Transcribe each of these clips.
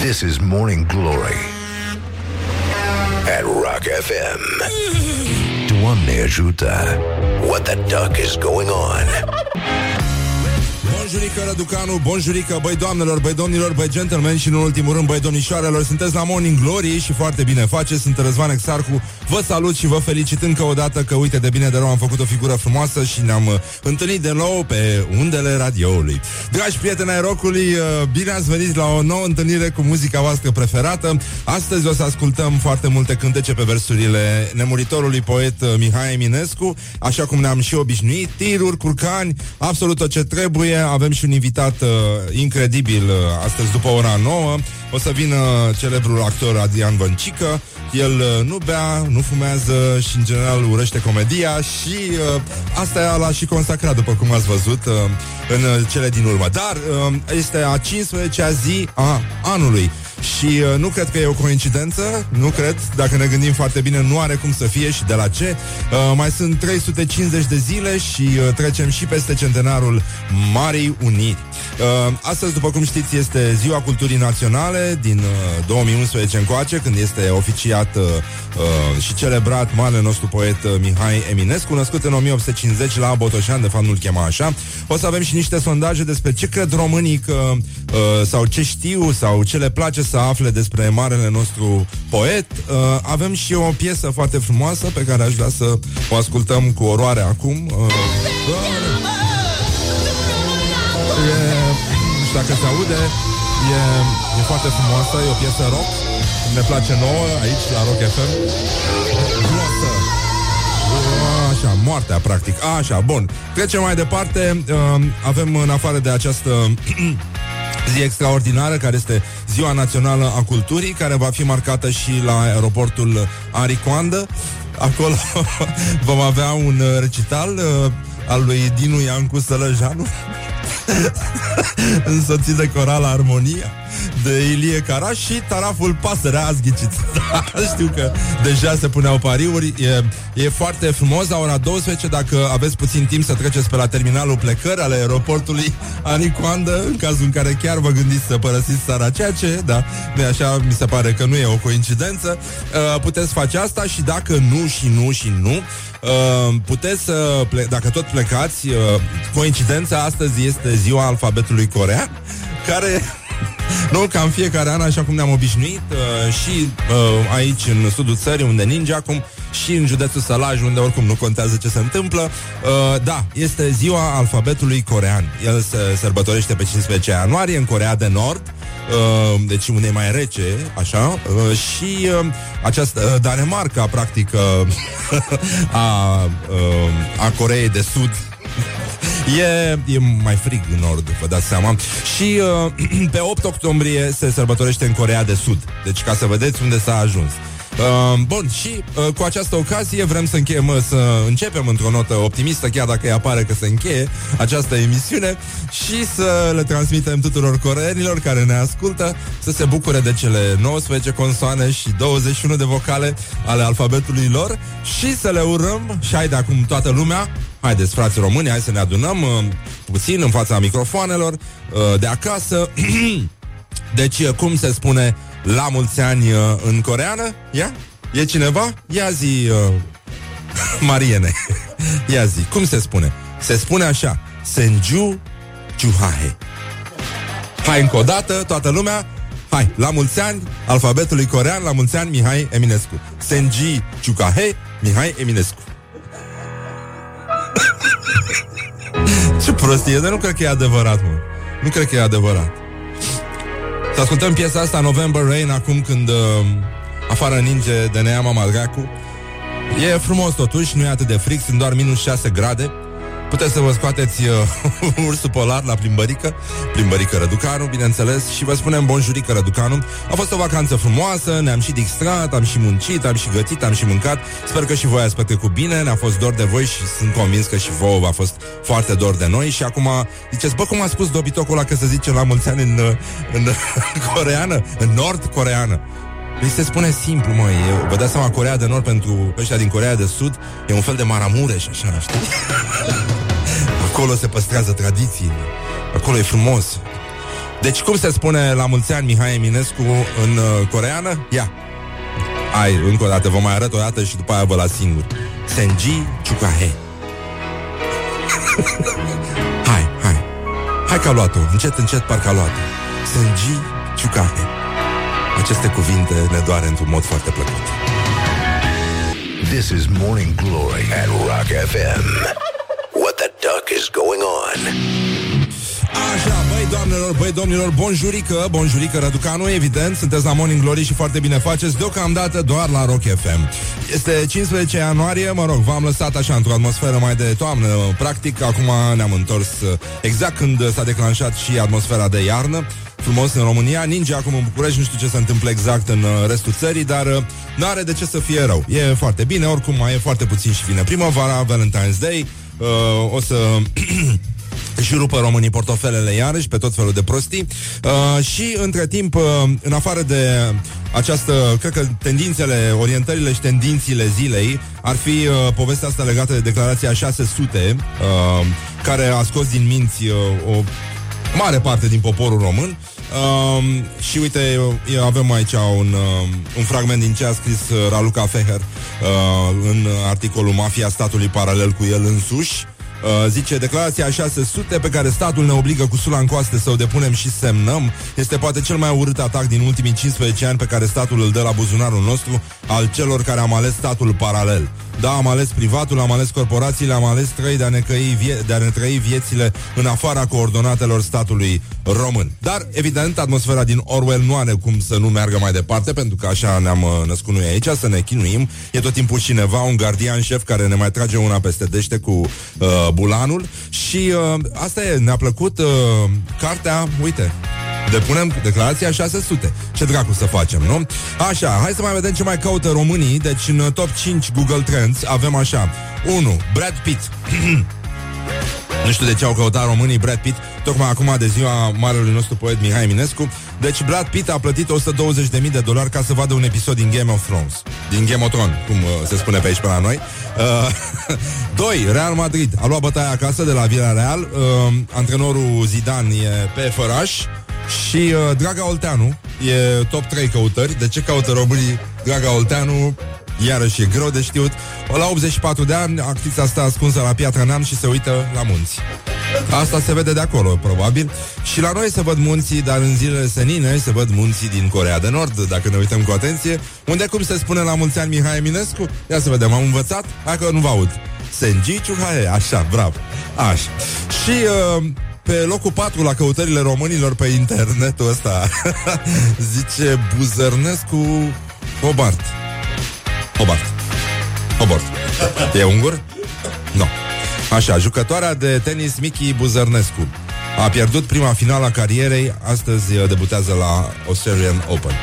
This is Morning Glory at Rock FM. Doamne ajută! What the duck is going on? Bonjurică, Răducanu, bonjurică, băi doamnelor, băi domnilor, băi gentlemen și în ultimul rând, băi domnișoarelor, sunteți la Morning Glory și foarte bine faceți, sunt Răzvan Exarcu, vă salut și vă felicit încă o dată că, uite, de bine de rău am făcut o figură frumoasă și ne-am uh, întâlnit de nou pe undele radioului. Dragi prieteni ai rocului, uh, bine ați venit la o nouă întâlnire cu muzica voastră preferată. Astăzi o să ascultăm foarte multe cântece pe versurile nemuritorului poet uh, Mihai Eminescu, așa cum ne-am și obișnuit, tiruri, curcani, absolut tot ce trebuie, avem și un invitat uh, incredibil uh, astăzi după ora 9. O să vină celebrul actor Adrian Văncică. El uh, nu bea, nu fumează și în general urăște comedia și uh, asta l-a și consacrat, după cum ați văzut, uh, în uh, cele din urmă. Dar uh, este a 15-a zi a anului. Și uh, nu cred că e o coincidență, nu cred, dacă ne gândim foarte bine, nu are cum să fie și de la ce. Uh, mai sunt 350 de zile și uh, trecem și peste centenarul Marii Uniri. Uh, astăzi, după cum știți, este Ziua Culturii Naționale din uh, 2011 încoace, când este oficiat uh, uh, și celebrat marele nostru poet uh, Mihai Eminescu, născut în 1850 la Botoșan, de fapt nu-l chema așa. O să avem și niște sondaje despre ce cred românii că, uh, sau ce știu sau ce le place să afle despre marele nostru poet. Uh, avem și o piesă foarte frumoasă pe care aș vrea să o ascultăm cu oroare acum. Uh, e, nu știu dacă se aude, e, e foarte frumoasă, e o piesă rock, ne place nouă aici la Rock FM. Glosă. Așa, moartea, practic. Așa, bun. Trecem mai departe. Uh, avem în afară de această zi extraordinară, care este Ziua Națională a Culturii, care va fi marcată și la aeroportul Aricoandă. Acolo vom avea un uh, recital uh, al lui Dinu Iancu Sălăjanu? Însoțit de corala Armonia de Ilie Caraș și taraful Pasărea ați ghicit. Da, știu că deja se puneau pariuri. E, e foarte frumos la ora 12 dacă aveți puțin timp să treceți pe la terminalul plecări al aeroportului Anicoandă, în cazul în care chiar vă gândiți să părăsiți țara, ceea ce, da, de așa mi se pare că nu e o coincidență. Uh, puteți face asta și dacă nu și nu și nu, uh, puteți să, ple- dacă tot plecați, uh, coincidența astăzi este ziua alfabetului corean, care nu, ca în fiecare an, așa cum ne-am obișnuit, uh, și uh, aici în sudul țării, unde ninge acum, și în județul Sălaj, unde oricum nu contează ce se întâmplă. Uh, da, este ziua alfabetului corean. El se sărbătorește pe 15 ianuarie în Corea de Nord. Uh, deci unde e mai rece, așa, uh, și uh, această uh, Danemarca, practic, uh, a, uh, a Coreei de Sud, E, e mai frig în nord, vă dați seama. Și uh, pe 8 octombrie se sărbătorește în Corea de Sud. Deci ca să vedeți unde s-a ajuns. Uh, bun, și uh, cu această ocazie vrem să încheiem, uh, să începem într-o notă optimistă, chiar dacă îi apare că se încheie această emisiune și să le transmitem tuturor coreenilor care ne ascultă să se bucure de cele 19 consoane și 21 de vocale ale alfabetului lor și să le urăm și hai de acum toată lumea Haideți, frați români, hai să ne adunăm uh, puțin în fața microfoanelor uh, de acasă. deci, uh, cum se spune la mulți ani uh, în coreană? Ia? E cineva? Ia zi, uh, Mariene. Ia zi, cum se spune? Se spune așa, Senju Juhahe. Hai încă o dată, toată lumea, Hai, la mulți ani, alfabetului corean, la mulți ani, Mihai Eminescu. Senji Chukahe, Mihai Eminescu. Ce prostie, dar nu cred că e adevărat, mă. Nu cred că e adevărat. Să ascultăm piesa asta, November Rain, acum când uh, afară ninge de neama Malgacu. E frumos totuși, nu e atât de frig, sunt doar minus 6 grade. Puteți să vă scoateți uh, ursul polar la plimbărică, plimbărică Răducanu, bineînțeles, și vă spunem bonjurică Răducanu. A fost o vacanță frumoasă, ne-am și distrat, am și muncit, am și gătit, am și mâncat. Sper că și voi ați petrecut bine, ne-a fost dor de voi și sunt convins că și vouă a fost foarte dor de noi. Și acum ziceți, bă, cum a spus dobitocul ăla că se zice la mulți ani în, uh, în coreană, în nord-coreană? Îi se spune simplu, măi, e, vă dați seama, Corea de Nord pentru ăștia din Corea de Sud e un fel de Maramureș, așa, știi? Acolo se păstrează tradiții, acolo e frumos. Deci cum se spune la mulți ani Mihai Eminescu în uh, coreană? Ia! Ai, încă o dată, vă mai arăt o dată și după aia vă las singur. Senji Chukahe. hai, hai. Hai că a luat-o. Încet, încet, parcă a luat-o. Senji Chukahe. Aceste cuvinte ne doare într-un mod foarte plăcut. This is Morning Glory at Rock FM. What the duck is going on? Așa, băi doamnelor, băi domnilor, bonjurică, bonjurică Răducanu, evident, sunteți la Morning Glory și foarte bine faceți, deocamdată doar la Rock FM. Este 15 ianuarie, mă rog, v-am lăsat așa într-o atmosferă mai de toamnă, practic, acum ne-am întors uh, exact când s-a declanșat și atmosfera de iarnă, frumos în România, ninge acum în București, nu știu ce se întâmplă exact în uh, restul țării, dar uh, nu are de ce să fie rău. E foarte bine, oricum mai e foarte puțin și vine primăvara, Valentine's Day, uh, o să... și rupă românii portofelele iarăși pe tot felul de prostii. Uh, și între timp, uh, în afară de această, cred că tendințele, orientările și tendințile zilei ar fi uh, povestea asta legată de declarația 600 uh, care a scos din minți uh, o mare parte din poporul român. uh, și uite, eu, eu avem aici un, uh, un fragment din ce a scris uh, Raluca Feher uh, în articolul Mafia statului paralel cu el însuși Uh, zice, declarația 600 pe care statul ne obligă cu sula în coaste să o depunem și semnăm este poate cel mai urât atac din ultimii 15 ani pe care statul îl dă la buzunarul nostru al celor care am ales statul paralel. Da, am ales privatul, am ales corporațiile, am ales trăi de a ne, căi vie- de a ne trăi viețile în afara coordonatelor statului român. Dar, evident, atmosfera din Orwell nu are cum să nu meargă mai departe, pentru că așa ne-am uh, născut noi aici, să ne chinuim. E tot timpul cineva, un gardian șef care ne mai trage una peste dește cu uh, bulanul și uh, asta e, ne-a plăcut uh, cartea, uite, Depunem declarația 600. Ce dracu să facem, nu? Așa, hai să mai vedem ce mai caută românii. Deci în top 5 Google Trends avem așa. 1. Brad Pitt. Nu știu de ce au căutat românii Brad Pitt Tocmai acum de ziua marelui nostru poet Mihai Eminescu Deci Brad Pitt a plătit 120.000 de dolari Ca să vadă un episod din Game of Thrones Din Game of Thrones, cum uh, se spune pe aici pe la noi uh, 2. Real Madrid A luat bătaia acasă de la Villarreal uh, Antrenorul Zidane e pe făraș și uh, Draga Olteanu E top 3 căutări. De ce caută românii Draga Olteanu? Iarăși e greu de știut. La 84 de ani Actrița asta ascunsă la Piatra Neam Și se uită la munți. Asta se vede de acolo, probabil. Și la noi se văd munții, dar în zilele senine Se văd munții din Corea de Nord Dacă ne uităm cu atenție. Unde cum se spune la mulți ani Mihai Eminescu? Ia să vedem, am învățat? Hai că nu vă aud. Senji Chuhae, așa, bravo. Așa. Și uh, pe locul 4 la căutările românilor pe internetul ăsta. Zice Buzărnescu Hobart. Hobart. Hobart. E ungur? Nu. No. Așa, jucătoarea de tenis Miki Buzărnescu. A pierdut prima finală a carierei Astăzi uh, debutează la Australian Open.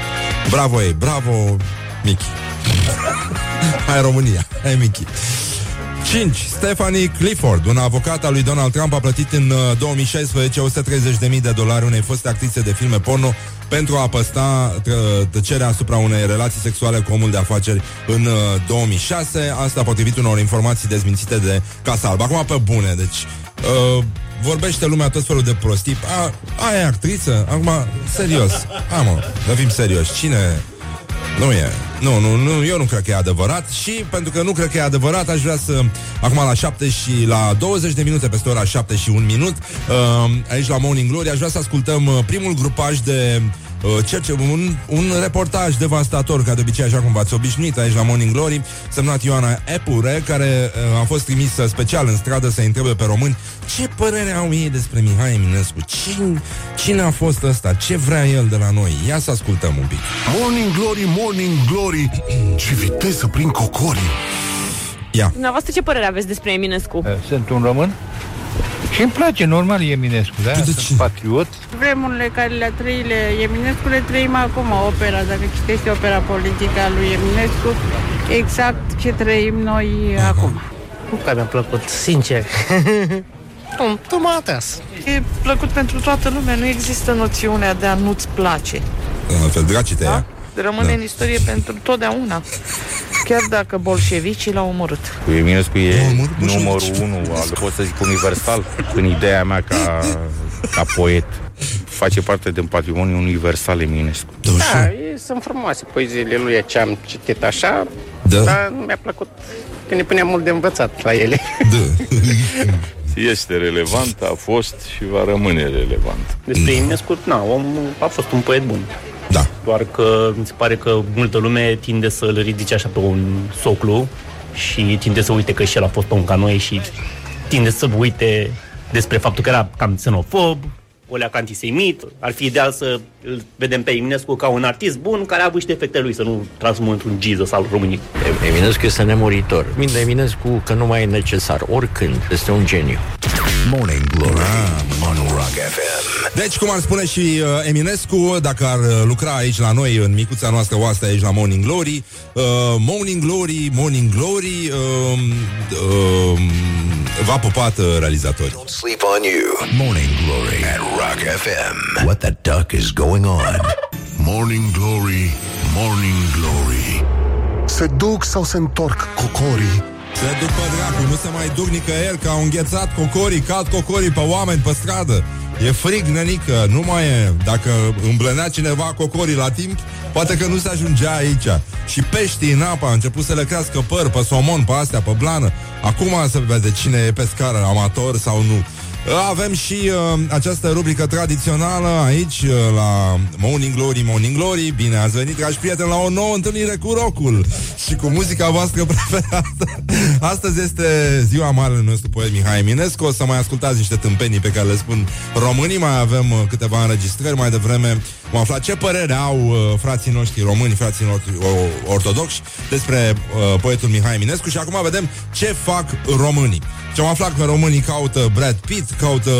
Bravo ei, bravo Miki Hai România, hai Miki 5. Stephanie Clifford, un avocat al lui Donald Trump, a plătit în 2016 130.000 de dolari unei foste actrițe de filme porno pentru a păsta tăcerea asupra unei relații sexuale cu omul de afaceri în 2006. Asta potrivit unor informații dezmințite de Casa Albă. Acum pe bune, deci... Uh, vorbește lumea tot felul de prostii. A, aia e actriță? Acum, serios. A, mă, să fim serioși. Cine... Nu e. Nu, nu, nu, eu nu cred că e adevărat și pentru că nu cred că e adevărat, aș vrea să, acum la 7 și la 20 de minute, peste ora 7 și 1 minut, uh, aici la Morning Glory, aș vrea să ascultăm uh, primul grupaj de uh, cerce, un, un reportaj devastator, ca de obicei, așa cum v-ați obișnuit aici la Morning Glory, semnat Ioana Epure, care uh, a fost trimisă special în stradă să întrebe pe români ce părere au ei despre Mihai Eminescu, cine, cine a fost ăsta, ce vrea el de la noi. Ia să ascultăm un pic. Morning Glory, Morning Glory, ce viteză prin cocorii. Ia. Dumneavoastră ce părere aveți despre Eminescu? Eh, Sunt un român și îmi place, normal, e Eminescu, da? Tu de Sunt cine? patriot. Vremurile care le-a trăit le- Eminescu le trăim acum, opera, dacă citești opera politică a lui Eminescu, exact ce trăim noi acum. Nu care mi-a plăcut, sincer. Nu, tu mă atras. E plăcut pentru toată lumea, nu există noțiunea de a nu-ți place. În fel, dracii te ia. Rămâne Da. în istorie pentru totdeauna. Chiar dacă bolșevicii l-au omorât. Eminescu e Nu, mă, nu știu numărul ce- unu, al, pot să zic universal, în ideea mea ca, ca poet. face parte din patrimoniul universal Eminescu. Da, e, sunt frumoase poeziile lui ce am citit așa, Da. dar nu mi-a plăcut că ne punea mult de învățat la ele. Este relevant, a fost și va rămâne relevant. Despre Eminescu, na, omul a fost un poet bun. Da. Doar că mi se pare că multă lume tinde să-l ridice așa pe un soclu și tinde să uite că și el a fost om ca noi și tinde să uite despre faptul că era cam xenofob, o leacă antisemit. Ar fi ideal să îl vedem pe Eminescu ca un artist bun care a avut și defectele lui, să nu transformă într-un Jesus al României. Eminescu este nemuritor. Minte Eminescu că nu mai e necesar, oricând. Este un geniu. Morning Glory on Rock FM. Deci, cum ar spune și uh, Eminescu, dacă ar uh, lucra aici la noi, în micuța noastră oaste aici la Morning Glory, uh, Morning Glory, Morning Glory, uh, uh, v-a pupat uh, realizatorii. Don't sleep on you. Morning Glory at Rock FM. What the duck is going on? Morning Glory, Morning Glory Se duc sau se întorc cocorii? Se duc pe dracu, nu se mai duc nicăieri, că au înghețat cocorii, cad cocorii pe oameni pe stradă. E frig, nenică, nu mai e. Dacă îmblănea cineva cocorii la timp, poate că nu se ajungea aici. Și peștii în apă, a început să le crească păr pe somon, pe astea, pe blană. Acum se vede cine e pescar, amator sau nu. Avem și uh, această rubrică tradițională aici uh, la Morning Glory, Morning Glory. Bine ați venit, dragi prieteni, la o nouă întâlnire cu rocul și cu muzica voastră preferată. Astăzi este ziua marelui nostru poet Mihai Eminescu. O să mai ascultați niște tâmpenii pe care le spun românii. Mai avem uh, câteva înregistrări mai devreme. Vom afla ce părere au uh, frații noștri români, frații noștri o- ortodoxi despre uh, poetul Mihai Eminescu și acum vedem ce fac românii. Și am aflat că românii caută Brad Pitt, caută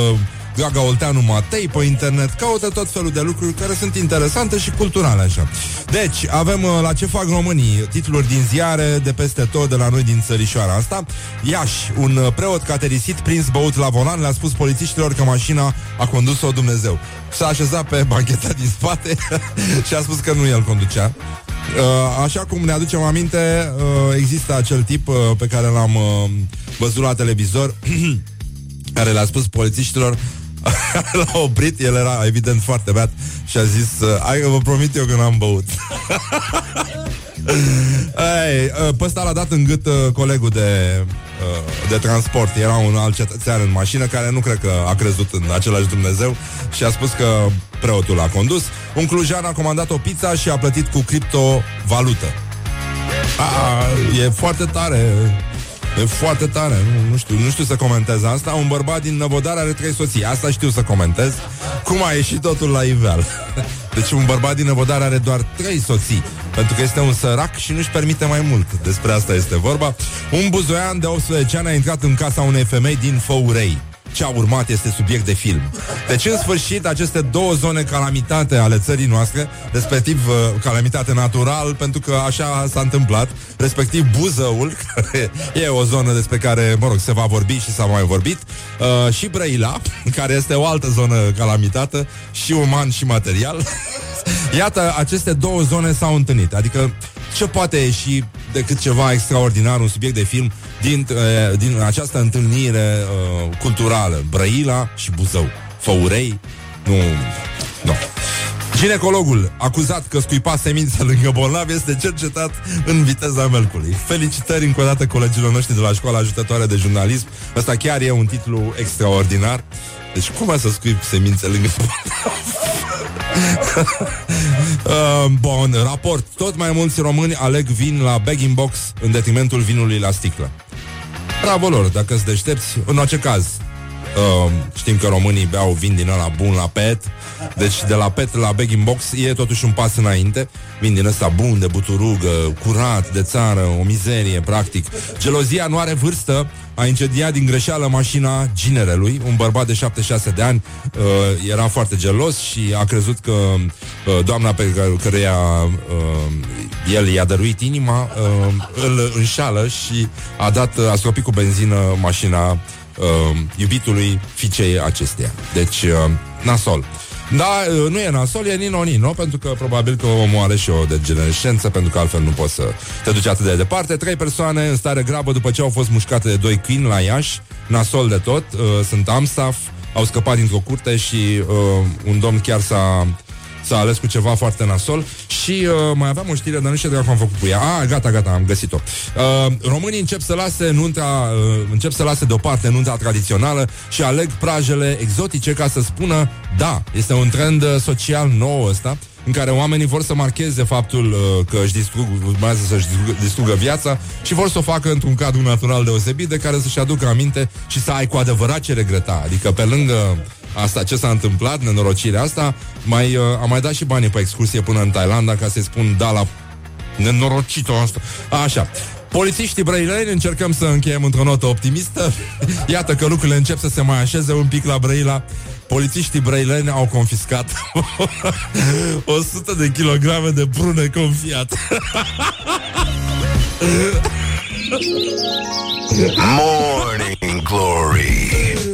Gaga Olteanu Matei pe internet, caută tot felul de lucruri care sunt interesante și culturale așa. Deci, avem uh, la ce fac românii titluri din ziare de peste tot de la noi din țărișoara asta. Iași, un uh, preot caterisit prins băut la volan le-a spus polițiștilor că mașina a condus-o Dumnezeu. S-a așezat pe bancheta din spate și a spus că nu el conducea. Uh, așa cum ne aducem aminte, uh, există acel tip uh, pe care l-am uh, văzut la televizor care le-a spus polițiștilor L-a oprit, el era evident foarte beat Și a zis, uh, hai că vă promit eu că n-am băut. Ei, uh, Pe ăsta l-a dat în gât uh, colegul de, uh, de transport. Era un alt cetățean în mașină Care nu cred că a crezut în același Dumnezeu Și a spus că preotul a condus. Un clujan a comandat o pizza Și a plătit cu criptovalută. A, E foarte tare E foarte tare, nu, nu știu, nu știu să comentez asta. Un bărbat din Năvodar are trei soții Asta știu să comentez. Cum a ieșit totul la iveal Deci un bărbat din Năvodar are doar trei soții Pentru că este un sărac și nu-și permite mai mult. Despre asta este vorba. Un buzoian de 18 ani a intrat în casa unei femei din Făurei ce a urmat este subiect de film. Deci, în sfârșit, aceste două zone calamitate ale țării noastre, respectiv uh, calamitate natural, pentru că așa s-a întâmplat, respectiv Buzăul, care e o zonă despre care, mă rog, se va vorbi și s-a mai vorbit, uh, și Brăila, care este o altă zonă calamitată, și uman și material. Iată, aceste două zone s-au întâlnit. Adică, ce poate ieși decât ceva extraordinar, un subiect de film, din, uh, din această întâlnire uh, culturală? Brăila și Buzău. Făurei? Nu, nu. Ginecologul, acuzat că scuipa semințe lângă bolnav, este cercetat în viteza melcului. Felicitări încă o dată colegilor noștri de la școala ajutătoare de jurnalism. Ăsta chiar e un titlu extraordinar. Deci cum ai să scuip semințe lângă bolnav? Uh, bun, raport. Tot mai mulți români aleg vin la bag box în detrimentul vinului la sticlă. Bravo lor, dacă îți deștepți, în orice caz. Uh, știm că românii beau vin din ăla bun la pet Deci de la pet la bag box E totuși un pas înainte Vin din ăsta bun, de buturugă, curat, de țară O mizerie, practic Gelozia nu are vârstă A incendiat din greșeală mașina ginerelui Un bărbat de 76 de ani uh, Era foarte gelos și a crezut că uh, Doamna pe care, căreia uh, El i-a dăruit inima uh, Îl înșală și a dat A scopit cu benzină mașina uh, iubitului fiicei acesteia. Deci, uh, nasol. Da, uh, nu e nasol, e nino-nino, pentru că probabil că omul are și o degenerescență, pentru că altfel nu poți să te duci atât de departe. Trei persoane în stare grabă după ce au fost mușcate de doi câini la Iași, nasol de tot, uh, sunt Amstaff, au scăpat dintr-o curte și uh, un domn chiar s-a s-a ales cu ceva foarte nasol și uh, mai aveam o știre, dar nu știu dacă am făcut cu ea. Ah, gata, gata, am găsit-o. Uh, românii încep să lase nunta, uh, încep să lase deoparte nunta tradițională și aleg prajele exotice ca să spună da, este un trend uh, social nou ăsta în care oamenii vor să marcheze faptul uh, că își distrug, urmează să-și distrugă, distrugă viața și vor să o facă într-un cadru natural deosebit de care să-și aducă aminte și să ai cu adevărat ce regreta. Adică pe lângă asta, ce s-a întâmplat, nenorocirea asta, mai, uh, am mai dat și banii pe excursie până în Thailanda ca să-i spun da la nenorocito asta. Așa. Polițiștii brăileni încercăm să încheiem într-o notă optimistă. Iată că lucrurile încep să se mai așeze un pic la Brăila. Polițiștii brăileni au confiscat 100 de kilograme de prune confiat. Morning Glory.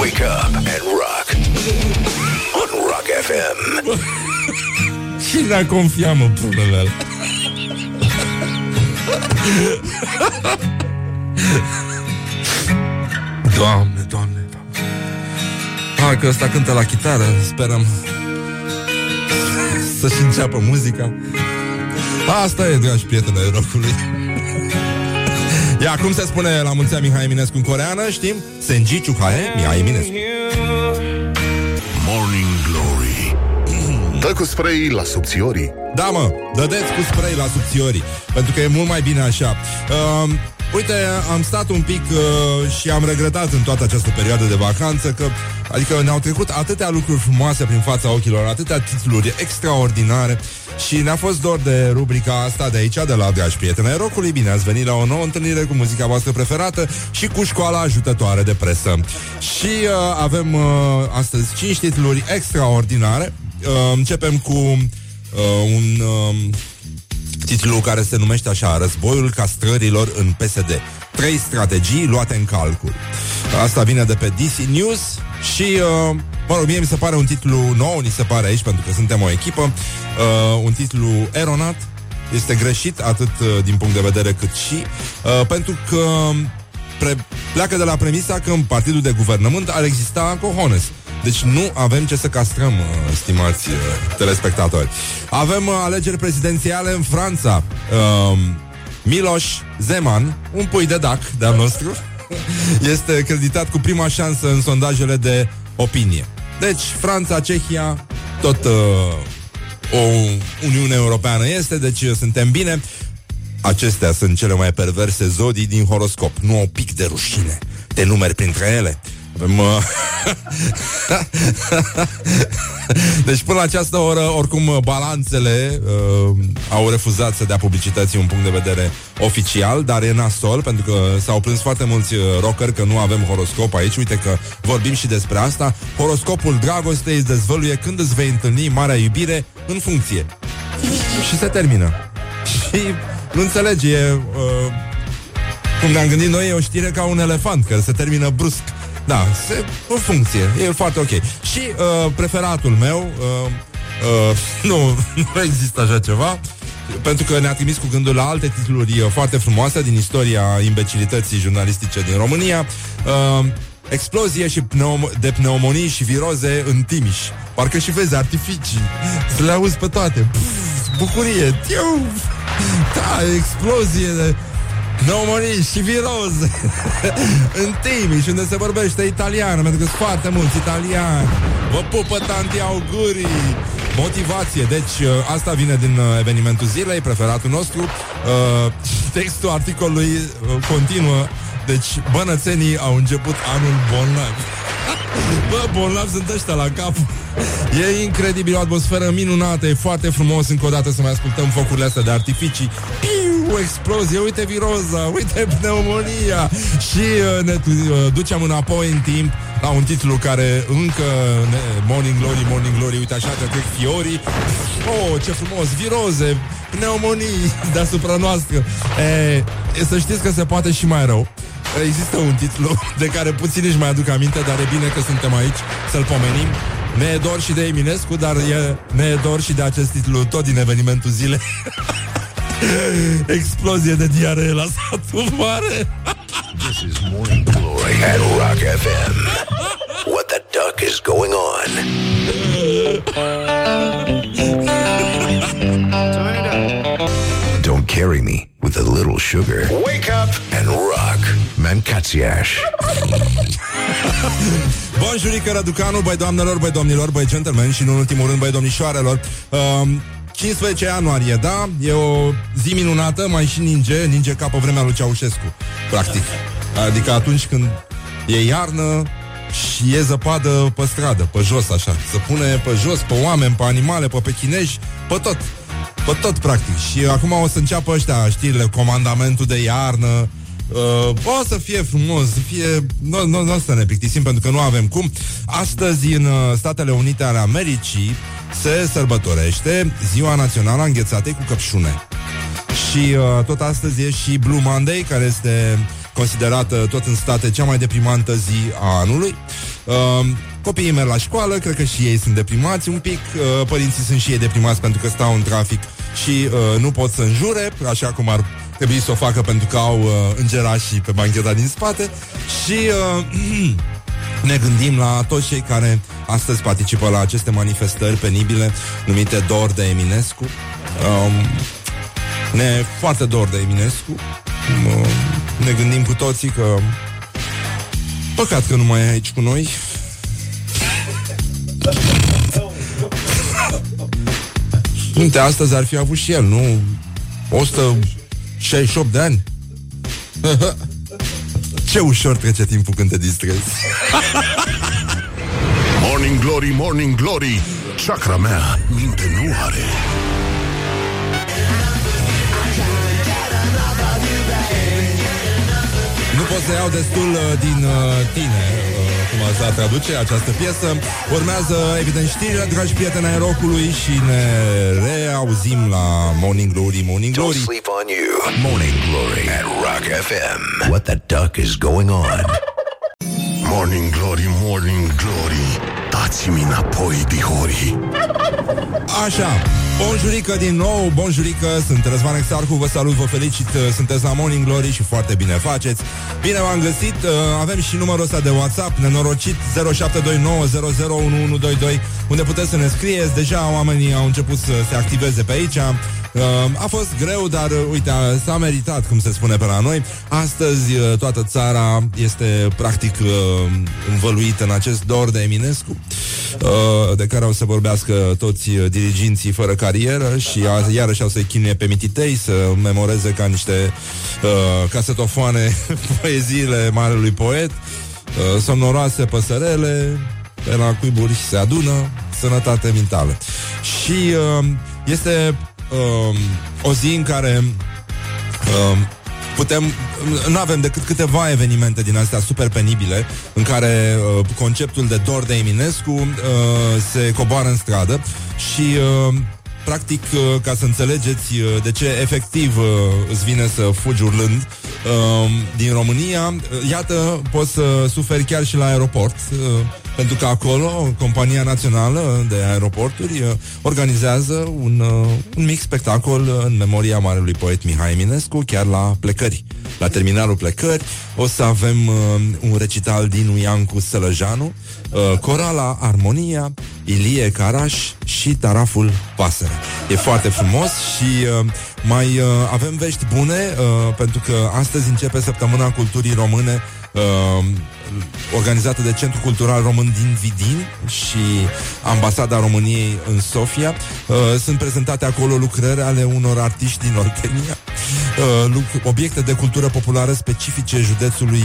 Wake up and rock. On Rock FM. Cine a confiat, mă, prunele alea? Doamne, doamne, doamne. Hai că ăsta cântă la chitară, sperăm să-și înceapă muzica. Asta e, dragi prieteni ai rocului. Ia, cum se spune la mulți ani Mihai Eminescu în coreană, știm? Senji Chuhae Mihai Eminescu. Morning Glory Dă cu spray la subțiorii Da, mă, dădeți cu spray la subțiorii Pentru că e mult mai bine așa uh, Uite, am stat un pic uh, și am regretat în toată această perioadă de vacanță că, adică ne-au trecut atâtea lucruri frumoase prin fața ochilor, atâtea titluri extraordinare și ne-a fost dor de rubrica asta de aici, de la Dragi Prieteni ai Rocului. Bine ați venit la o nouă întâlnire cu muzica voastră preferată și cu școala ajutătoare de presă. Și uh, avem uh, astăzi 5 titluri extraordinare. Uh, începem cu uh, un... Uh, Titlul care se numește așa Războiul castrărilor în PSD Trei strategii luate în calcul. Asta vine de pe DC News Și, uh, mă rog, mie mi se pare un titlu nou Ni se pare aici, pentru că suntem o echipă. Uh, Un titlu eronat. Este greșit, atât uh, din punct de vedere cât și uh, Pentru că pre- pleacă de la premisa că în partidul de guvernământ ar exista cojones deci nu avem ce să castrăm, uh, stimați uh, telespectatori. Avem uh, alegeri prezidențiale în Franța. Uh, Miloș Zeman, un pui de dac de-al nostru, este creditat cu prima șansă în sondajele de opinie. Deci, Franța, Cehia, tot uh, o Uniune Europeană este, deci uh, suntem bine. Acestea sunt cele mai perverse zodii din horoscop. Nu au pic de rușine. Te numeri printre ele. Avem, uh... deci până la această oră, oricum, uh, balanțele uh, au refuzat să dea publicității un punct de vedere oficial, dar e nasol, pentru că s-au plâns foarte mulți uh, rockeri că nu avem horoscop aici. Uite că vorbim și despre asta. Horoscopul dragostei îți dezvăluie când îți vei întâlni marea iubire în funcție. Și se termină. Și nu înțelegi, e... Uh, cum ne-am gândit noi, e o știre ca un elefant, că se termină brusc. Da, se, în funcție, e foarte ok. Și uh, preferatul meu, uh, uh, nu, nu există așa ceva, pentru că ne-a trimis cu gândul la alte titluri uh, foarte frumoase din istoria imbecilității jurnalistice din România. Uh, Explozie și pneum- de pneumonii și viroze în Timiș. Parcă și vezi artificii. Să le auzi pe toate. Pff, bucurie. Tiu! Da, explozie de pneumonii și viroze în Timiș, unde se vorbește italiană, pentru că sunt foarte mulți italiani. Vă pupă tanti augurii! Motivație. Deci, uh, asta vine din uh, evenimentul zilei, preferatul nostru. Uh, textul articolului uh, continuă. Deci, bănățenii au început anul bolnavi. Bă, bolnavi sunt ăștia la cap. E incredibil, o atmosferă minunată, e foarte frumos încă o dată să mai ascultăm focurile astea de artificii. Piu, explozie, uite viroza, uite pneumonia. Și uh, ne uh, ducem înapoi în timp la un titlu care încă ne, Morning Glory, Morning Glory, uite așa că trec fiorii. Oh, ce frumos, viroze, pneumonii deasupra noastră. E, e, să știți că se poate și mai rău. Există un titlu de care puțin își mai aduc aminte, dar e bine că suntem aici să-l pomenim. Ne e dor și de Eminescu, dar e, ne e dor și de acest titlu tot din evenimentul zilei. Explozie de diaree la satul mare. This is Morning Glory at Rock FM. duck is going on. Don't carry me with a little sugar. Wake up and rock. Mancațiaș. Bonjurică, Raducanu, băi doamnelor, băi domnilor, băi gentlemen și, în ultimul rând, băi domnișoarelor. Um, 15 ianuarie, da? E o zi minunată, mai și ninge, ninge ca pe vremea lui Ceaușescu, practic. Adică atunci când e iarnă și e zăpadă pe stradă, pe jos, așa. Se pune pe jos, pe oameni, pe animale, pe pechinești, pe tot. Pe tot, practic. Și acum o să înceapă ăștia știrile, comandamentul de iarnă, Uh, o să fie frumos, să fie... Nu, nu, nu o să ne plictisim pentru că nu avem cum. Astăzi, în uh, Statele Unite ale Americii, se sărbătorește Ziua Națională a Înghețatei cu Căpșune. Și uh, tot astăzi e și Blue Monday, care este considerată tot în state cea mai deprimantă zi a anului. Uh, copiii merg la școală, cred că și ei sunt deprimați un pic, uh, părinții sunt și ei deprimați pentru că stau în trafic și uh, nu pot să înjure, așa cum ar trebui să o facă pentru că au uh, îngerașii pe bancheta din spate și uh, ne gândim la toți cei care astăzi participă la aceste manifestări penibile numite Dor de Eminescu. Um, ne foarte dor de Eminescu. Um, ne gândim cu toții că păcat că nu mai e aici cu noi. Uite, astăzi ar fi avut și el, nu? 168 de ani. Ce ușor trece timpul când te distrezi. Morning Glory, Morning Glory Chakra mea minte nu are Nu pot să iau destul uh, din uh, tine uh, Cum asta traduce această piesă Urmează, evident, știrile, dragi prieteni ai rocului Și ne reauzim la Morning Glory, Morning Don't Glory sleep on you. Morning Glory at Rock FM. What the duck is going on? Morning Glory, Morning Glory. Dați-mi înapoi, dihori Așa, bonjurică din nou, bonjurică, sunt Răzvan Exarcu, vă salut, vă felicit, uh, sunteți la Morning Glory și foarte bine faceți. Bine v-am găsit, uh, avem și numărul ăsta de WhatsApp, nenorocit 0729001122, unde puteți să ne scrieți, deja oamenii au început să se activeze pe aici. Uh, A fost greu, dar uh, uite, a- s-a meritat, cum se spune pe la noi. Astăzi uh, toată țara este practic uh, învăluită în acest dor de Eminescu, uh, de care o să vorbească toți uh, diriginții fără carieră și a, iarăși au să-i chinuie pe mititei să memoreze ca niște uh, casetofoane poeziile marelui poet, uh, somnoroase păsărele, pe la cuiburi se adună, sănătate mentală. Și uh, este uh, o zi în care uh, putem, nu avem decât câteva evenimente din astea super penibile în care uh, conceptul de dor de Eminescu uh, se coboară în stradă și uh, practic, uh, ca să înțelegeți uh, de ce efectiv uh, îți vine să fugi urlând uh, din România, uh, iată, poți să suferi chiar și la aeroport, uh, pentru că acolo compania națională de aeroporturi uh, organizează un, uh, un mic spectacol în memoria marelui poet Mihai Eminescu, chiar la plecări. La terminalul plecări o să avem uh, un recital din Iancu Sălăjanu, uh, Corala Armonia, Ilie Caraș și Taraful Pasăre. E foarte frumos și uh, mai uh, avem vești bune uh, pentru că astăzi începe săptămâna culturii române uh, organizată de Centrul Cultural Român din Vidin și Ambasada României în Sofia. Uh, sunt prezentate acolo lucrări ale unor artiști din Oltenia, uh, luc- obiecte de cultură populară specifice județului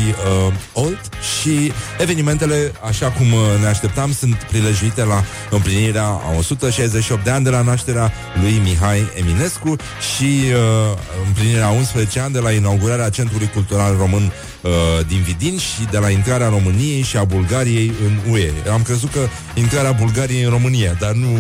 uh, Olt și evenimentele, așa cum uh, ne așteptam, sunt prilejuite la împlinirea a 168 de ani de la nașterea lui Mihai Eminescu și uh, împlinirea a 11 ani de la inaugurarea Centrului Cultural Român uh, din Vidin și de la intrarea României și a Bulgariei în UE. Am crezut că intrarea Bulgariei în România, dar nu,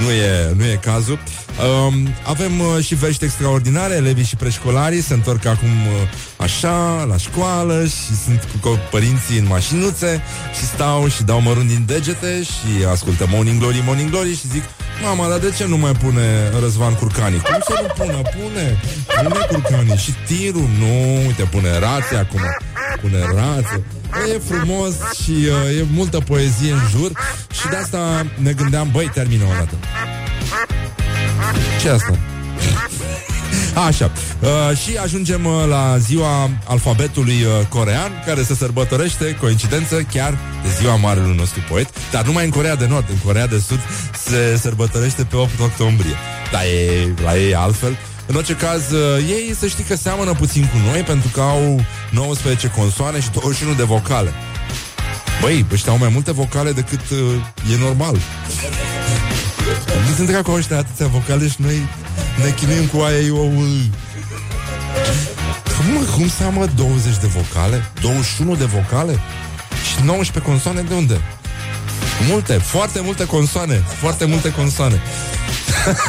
nu, e, nu e cazul. Um, avem uh, și vești extraordinare, elevii și preșcolarii se întorc acum uh, așa, la școală și sunt cu co- părinții în mașinuțe și stau și dau mărunt din degete și ascultă Morning Glory, Morning Glory și zic Mama, dar de ce nu mai pune Răzvan Curcani? Cum să nu pună? Pune! Pune Curcani și tirul, nu, uite, pune rația acum. pune rață. E frumos și uh, e multă poezie în jur și de asta ne gândeam, băi, termină o dată. Ce asta? Așa. Uh, și ajungem uh, la ziua alfabetului uh, corean, care se sărbătorește, coincidență, chiar de ziua marelui nostru poet, dar numai în Corea de Nord, în Corea de Sud se sărbătorește pe 8 octombrie. Dar e, la ei e altfel. În orice caz, uh, ei să știi că seamănă puțin cu noi pentru că au 19 consoane și 21 de vocale. Băi, ăștia au mai multe vocale decât uh, e normal. Nu sunt cu ăștia atâția vocale și noi ne chinuim cu aia eu. Cum, mă, cum seamă 20 de vocale? 21 de vocale? Și 19 consoane de unde? Multe, foarte multe consoane Foarte multe consoane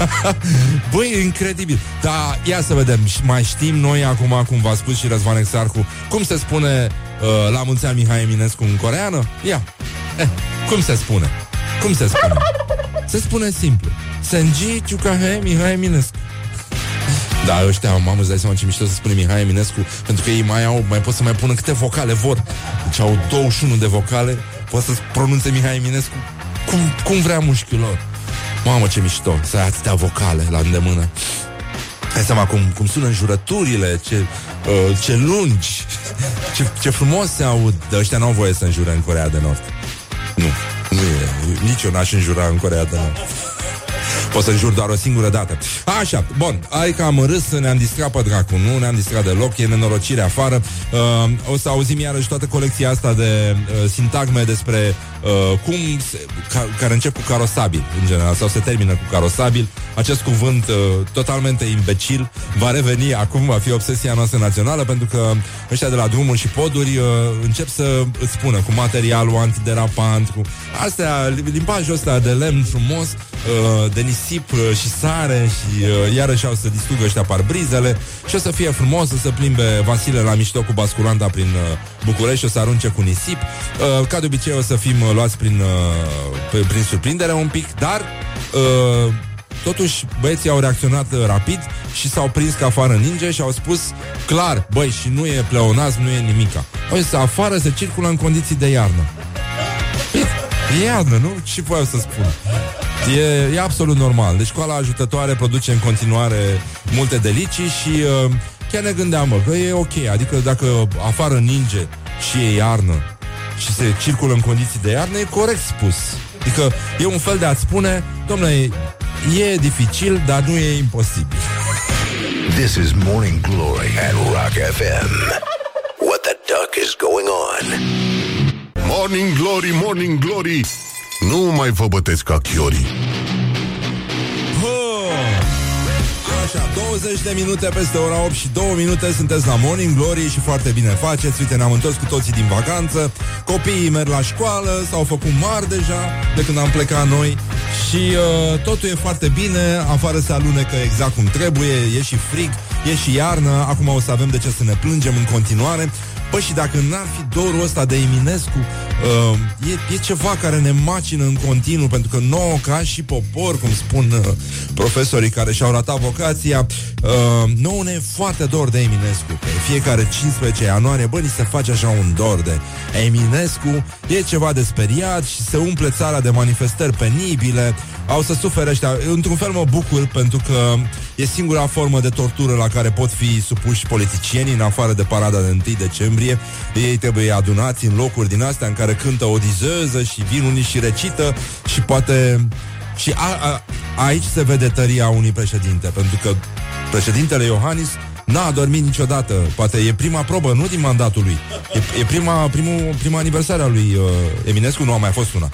Băi, incredibil Dar ia să vedem, mai știm noi acum Cum v-a spus și Răzvan Exarcu Cum se spune uh, la mulți ani Mihai Eminescu în coreană? Ia, eh, cum se spune? Cum se spune? Se spune simplu. Senji Ciucahe Mihai Eminescu. Da, ăștia, mamă, îți dai seama ce mișto să spune Mihai Eminescu Pentru că ei mai au, mai pot să mai pună câte vocale vor. Deci au 21 de vocale. Pot să pronunțe Mihai Eminescu cum, cum vrea mușchiul lor. Mamă, ce mișto. Să ai atâtea vocale la îndemână. Hai seama cum, cum sună înjurăturile Ce, uh, ce lungi ce, ce frumos se aud. Dar ăștia n-au voie să înjure în Corea de Nord Nu, nu e. Nici eu n-aș înjura în Corea de Nord Pot să jur doar o singură dată. Așa, bun, ai că am râs, ne-am distrat pe dracu, nu ne-am distrat deloc, e nenorocire afară. Uh, o să auzim iarăși toată colecția asta de uh, sintagme despre uh, cum se, ca, care încep cu carosabil, în general, sau se termină cu carosabil. Acest cuvânt uh, totalmente imbecil va reveni, acum va fi obsesia noastră națională, pentru că ăștia de la drumuri și poduri uh, încep să îți spună cu materialul antiderapant, cu astea, limbajul ăsta de lemn frumos, uh, de nisip uh, și sare și uh, iarăși au să distrugă ăștia parbrizele și o să fie frumos să se plimbe Vasile la mișto cu basculanta prin uh, București și o să arunce cu nisip. Uh, ca de obicei o să fim uh, luați prin, uh, prin surprindere un pic, dar uh, Totuși, băieții au reacționat uh, rapid și s-au prins că afară ninge și au spus clar, băi, și nu e pleonaz, nu e nimica. O să afară se circulă în condiții de iarnă. E iarnă, nu? Ce voiau să spun? E, e absolut normal. Deci școala ajutătoare produce în continuare multe delicii și uh, chiar ne gândeam, mă, că e ok. Adică dacă afară ninge și e iarnă și se circulă în condiții de iarnă, e corect spus. Adică e un fel de a spune, domnule, e dificil, dar nu e imposibil. This is Morning Glory at Rock FM. What the duck is going on? Morning Glory, Morning Glory Nu mai vă bătesc ca chiorii Așa, 20 de minute peste ora 8 și 2 minute sunteți la Morning Glory și foarte bine faceți. Uite, ne-am întors cu toții din vacanță. Copiii merg la școală, s-au făcut mari deja de când am plecat noi și uh, totul e foarte bine. Afară se alunecă exact cum trebuie, e și frig, e și iarnă. Acum o să avem de ce să ne plângem în continuare. Păi și dacă n-ar fi dorul ăsta de Eminescu, uh, e, e ceva care ne macină în continuu, pentru că nouă, ca și popor, cum spun uh, profesorii care și-au ratat vocația, uh, nouă ne e foarte dor de Eminescu. Pe fiecare 15 ianuarie, bă, ni se face așa un dor de Eminescu, e ceva de speriat și se umple țara de manifestări penibile, au să sufere ăștia. Într-un fel mă bucur pentru că e singura formă de tortură la care pot fi supuși politicienii în afară de parada de 1 decembrie. Ei trebuie adunați în locuri din astea în care cântă o dizeză și vin unii și recită și poate... Și a, a, aici se vede tăria unui președinte, pentru că președintele Iohannis N-a dormit niciodată. Poate e prima probă, nu din mandatul lui. E, e prima, primul, prima aniversare a lui uh, Eminescu, nu a mai fost una.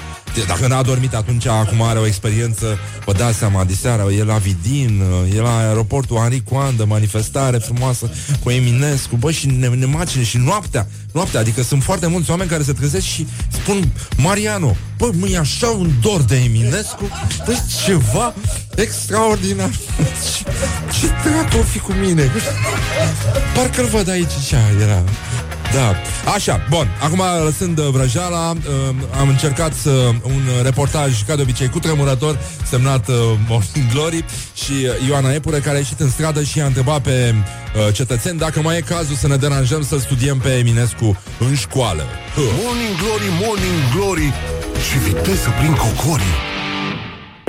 Dacă n-a dormit atunci, acum are o experiență, vă dați seama, diseară, e la Vidin, uh, e la aeroportul Henri Coandă, manifestare frumoasă cu Eminescu, bă, și ne, ne macine, și noaptea, noaptea, adică sunt foarte mulți oameni care se trezesc și spun, Mariano, bă, mă, e așa un dor de Eminescu, deci ceva extraordinar. ce, ce dracu o fi cu mine? Parcă-l văd aici, ce era. Da. Așa, bun. Acum, lăsând uh, vrăjeala, uh, am încercat să un reportaj, ca de obicei, cu tremurător, semnat uh, Morning Glory și uh, Ioana Epure, care a ieșit în stradă și a întrebat pe uh, cetățeni dacă mai e cazul să ne deranjăm să studiem pe Eminescu în școală. Huh. Morning Glory, Morning Glory Și viteză prin cocorii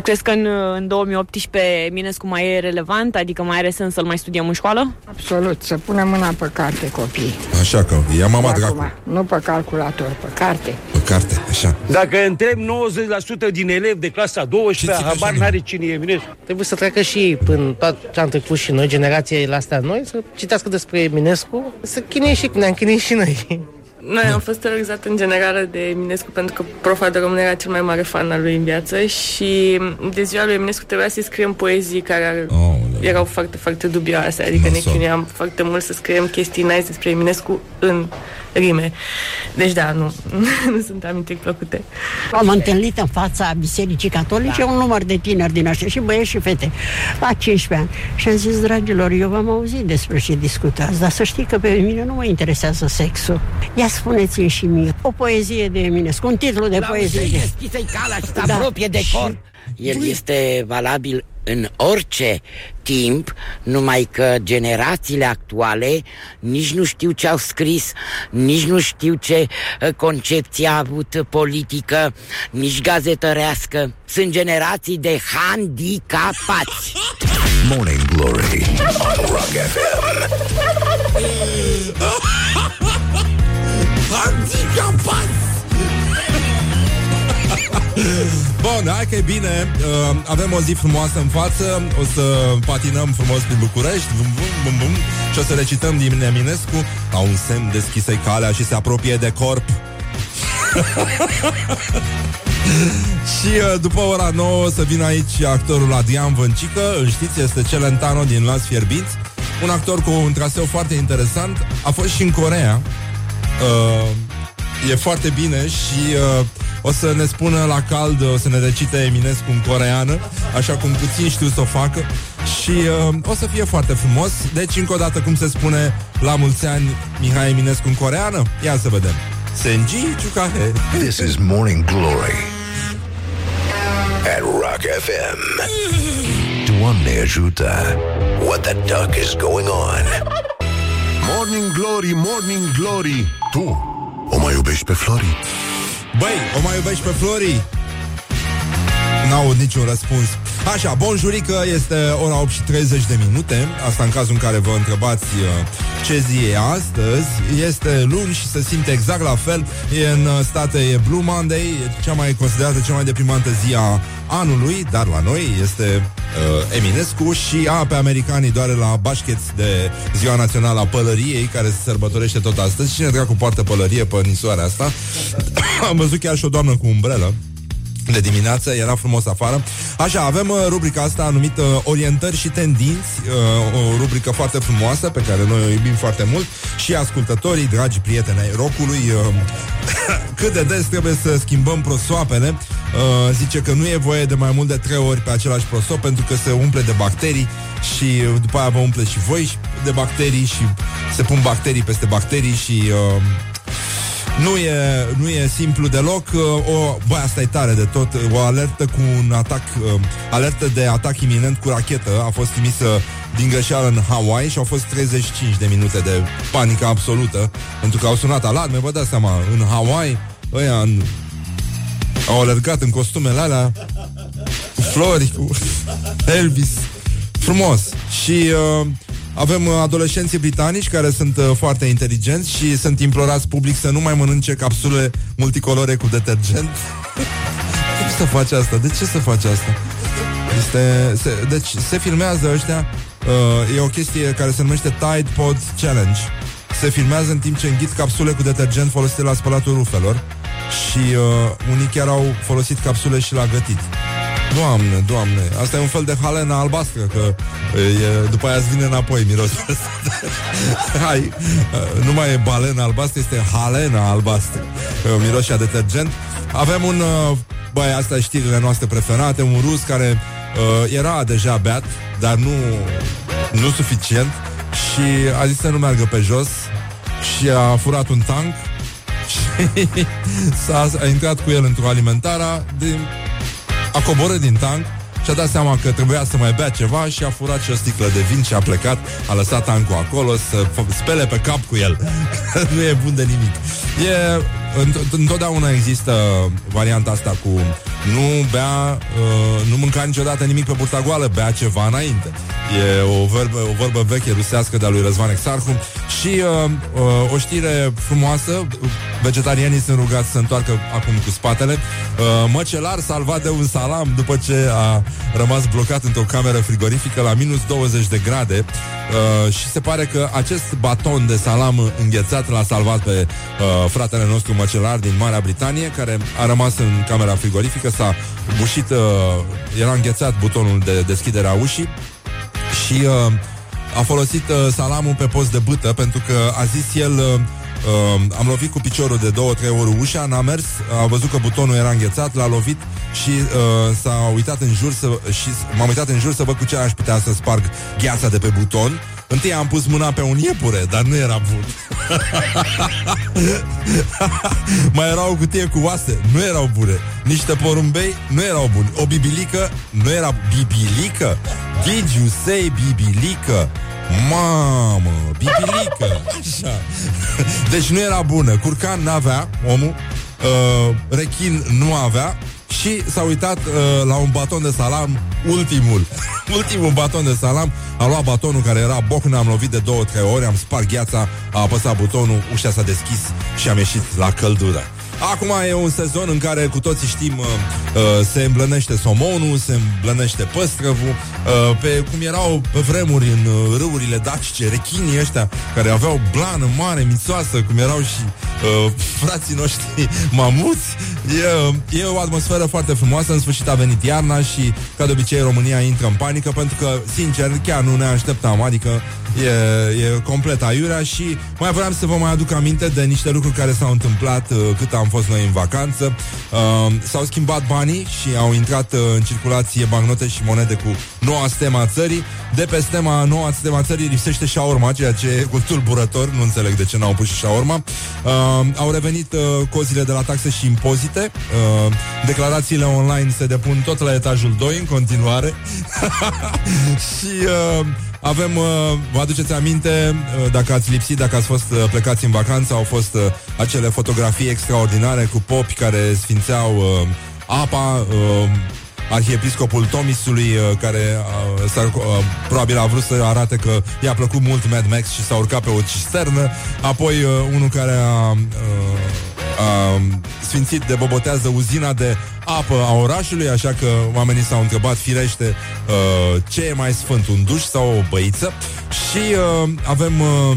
Crezi că în, în 2018 Eminescu mai e relevant? Adică mai are sens să-l mai studiem în școală? Absolut, să punem mâna pe carte copii. Așa că, ia mama De dracu. acum, Nu pe calculator, pe carte. Pe carte, așa. Dacă întreb 90% din elevi de clasa 12, habar n-are cine e Eminescu. Trebuie să treacă și ei până tot ce am trecut și noi, generațiile astea noi, să citească despre Eminescu, să chinuie și ne-am chinuit și noi. Noi am fost terorizat în general de Eminescu pentru că profa de română era cel mai mare fan al lui în viață și de ziua lui Eminescu trebuia să-i scriem poezii care oh, erau foarte, foarte dubioase, adică ne Nasol. chinuiam foarte mult să scriem chestii nice despre Eminescu în rime. Deci da, nu, nu sunt amintiri plăcute. Am întâlnit în fața Bisericii Catolice un număr de tineri din ăștia, și băieți și fete, la 15 ani. Și am zis, dragilor, eu v-am auzit despre ce discutați, dar să știi că pe mine nu mă interesează sexul. Ia spuneți-mi și mie, o poezie de Eminescu, un titlu de poezie. De... deschisă-i calea și se apropie de corp. El este valabil în orice timp, numai că generațiile actuale nici nu știu ce au scris, nici nu știu ce uh, concepție a avut politică, nici gazetărească. Sunt generații de handicapați. Morning Glory on Rock FM. Handicapați! Bun, hai că e bine. Uh, Avem o zi frumoasă în față. O să patinăm frumos prin București. Bum, bum, bum, bum, Și o să recităm din Eminescu La un semn deschise calea și se apropie de corp. Și uh, după ora 9 o să vină aici actorul Adrian Vâncică. Îl știți, este Celentano din Las Fierbinți. Un actor cu un traseu foarte interesant. A fost și în Corea. Uh, E foarte bine și uh, o să ne spună la cald, o să ne recite Eminescu în coreană, așa cum puțin știu să o facă și uh, o să fie foarte frumos. Deci, încă o dată, cum se spune la mulți ani Mihai Eminescu în coreană? Ia să vedem. Senji Chukahe. This is Morning Glory at Rock FM. Doamne ajută! What the duck is going on? Morning Glory, Morning Glory Tu o mai iubești pe Flori? Băi, o mai iubești pe Flori? N-aud niciun răspuns. Așa, bonjurică, este ora 8 și 30 de minute. Asta în cazul în care vă întrebați uh, ce zi e astăzi. Este luni și se simte exact la fel. E în uh, state e Blue Monday, e cea mai considerată cea mai deprimantă zi a anului, dar la noi este uh, Eminescu și a, pe americanii doare la bașcheți de Ziua Națională a Pălăriei, care se sărbătorește tot astăzi. Cine dracu poartă pălărie pe nisoarea asta? Am văzut chiar și o doamnă cu umbrelă de dimineață, era frumos afară. Așa, avem uh, rubrica asta numită uh, Orientări și tendinți, uh, o rubrică foarte frumoasă pe care noi o iubim foarte mult și ascultătorii, dragi prieteni ai rocului, uh, cât de des trebuie să schimbăm prosoapele. Uh, zice că nu e voie de mai mult de trei ori pe același prosop pentru că se umple de bacterii și uh, după aia vă umple și voi și de bacterii și se pun bacterii peste bacterii și uh, nu e, nu e simplu deloc o, Bă, asta e tare de tot O alertă cu un atac uh, Alertă de atac iminent cu rachetă A fost trimisă din greșeală în Hawaii Și au fost 35 de minute de panică absolută Pentru că au sunat alarme Vă dați seama, în Hawaii Ăia în, au alergat în costumele alea Cu flori, cu Elvis Frumos. Și uh, avem uh, adolescenții britanici care sunt uh, foarte inteligenți și sunt implorați public să nu mai mănânce capsule multicolore cu detergent. Cum să faci asta? De ce să faci asta? Este, se, deci se filmează ăștia uh, E o chestie care se numește Tide Pod Challenge Se filmează în timp ce înghit capsule cu detergent folosite la spălatul rufelor Și uh, unii chiar au folosit capsule și la gătit Doamne, doamne, asta e un fel de halena albastră Că e, după aia îți vine înapoi mirosul ăsta. Hai, uh, nu mai e balena albastră Este halena albastră. Uh, Miroșea detergent. Avem un, uh, băi, asta e știrile noastre preferate Un rus care uh, era deja beat Dar nu, nu suficient Și a zis să nu meargă pe jos și a furat un tank și s-a, a intrat cu el într-o alimentară, din, a coborât din tank și-a dat seama că trebuia să mai bea ceva și a furat și o sticlă de vin și a plecat, a lăsat tancul acolo să f- spele pe cap cu el. nu e bun de nimic. E, înt- întotdeauna există varianta asta cu nu bea, uh, nu mânca niciodată nimic pe burta goală, bea ceva înainte. E o vorbă, o vorbă veche rusească de-a lui Răzvan Exarhu și uh, uh, o știre frumoasă, vegetarianii sunt rugați să întoarcă acum cu spatele. Uh, măcelar salvat de un salam după ce a rămas blocat într-o cameră frigorifică la minus 20 de grade uh, și se pare că acest baton de salam înghețat l-a salvat pe uh, fratele nostru măcelar din Marea Britanie, care a rămas în camera frigorifică, s-a bușit, uh, era înghețat butonul de deschidere a ușii și uh, a folosit uh, salamul pe post de bâtă pentru că a zis el uh, uh, am lovit cu piciorul de două, trei ori ușa, n-a mers, a văzut că butonul era înghețat, l-a lovit și uh, s-a uitat în jur să, și m-am uitat în jur să văd cu ce aș putea să sparg gheața de pe buton. Întâi am pus mâna pe un iepure, dar nu era bun. Mai era o cutie cu oase, nu erau bune. Niște porumbei, nu erau buni. O bibilică, nu era bibilică. Did you say bibilică? Mamă, bibilică Așa Deci nu era bună Curcan n-avea, omul uh, Rechin nu avea și s-a uitat uh, la un baton de salam Ultimul. Ultimul baton de salam. A luat batonul care era bocnă Am lovit de două, trei ori Am spart gheața A apăsat butonul Ușa s-a deschis Și am ieșit la căldură Acum e un sezon în care cu toții știm uh, uh, se îmblănește somonul, se îmblănește păstrăvul, uh, pe cum erau pe vremuri în uh, râurile dacice, rechinii ăștia care aveau blană mare, mițoasă, cum erau și uh, frații noștri mamuți. E, e o atmosferă foarte frumoasă, în sfârșit a venit iarna și ca de obicei România intră în panică pentru că, sincer, chiar nu ne așteptam, adică e, e complet aiurea și mai vreau să vă mai aduc aminte de niște lucruri care s-au întâmplat uh, cât am fost noi în vacanță. Uh, s-au schimbat banii și au intrat uh, în circulație bancnote și monede cu noua stema țării. De pe stema noua stema țării lipsește șaorma, ceea ce e cu tulburător, nu înțeleg de ce n-au pus și șaorma. Uh, au revenit uh, cozile de la taxe și impozite. Uh, declarațiile online se depun tot la etajul 2 în continuare. și uh, avem, uh, vă aduceți aminte, uh, dacă ați lipsit, dacă ați fost uh, plecați în vacanță, au fost uh, acele fotografii extraordinare cu popi care sfințeau uh, apa, uh, arhiepiscopul Tomisului, uh, care uh, s-a, uh, probabil a vrut să arate că i-a plăcut mult Mad Max și s-a urcat pe o cisternă, apoi uh, unul care a... Uh, a sfințit de bobotează uzina de apă a orașului, așa că oamenii s-au întrebat firește uh, ce e mai sfânt, un duș sau o băiță? Și uh, avem uh,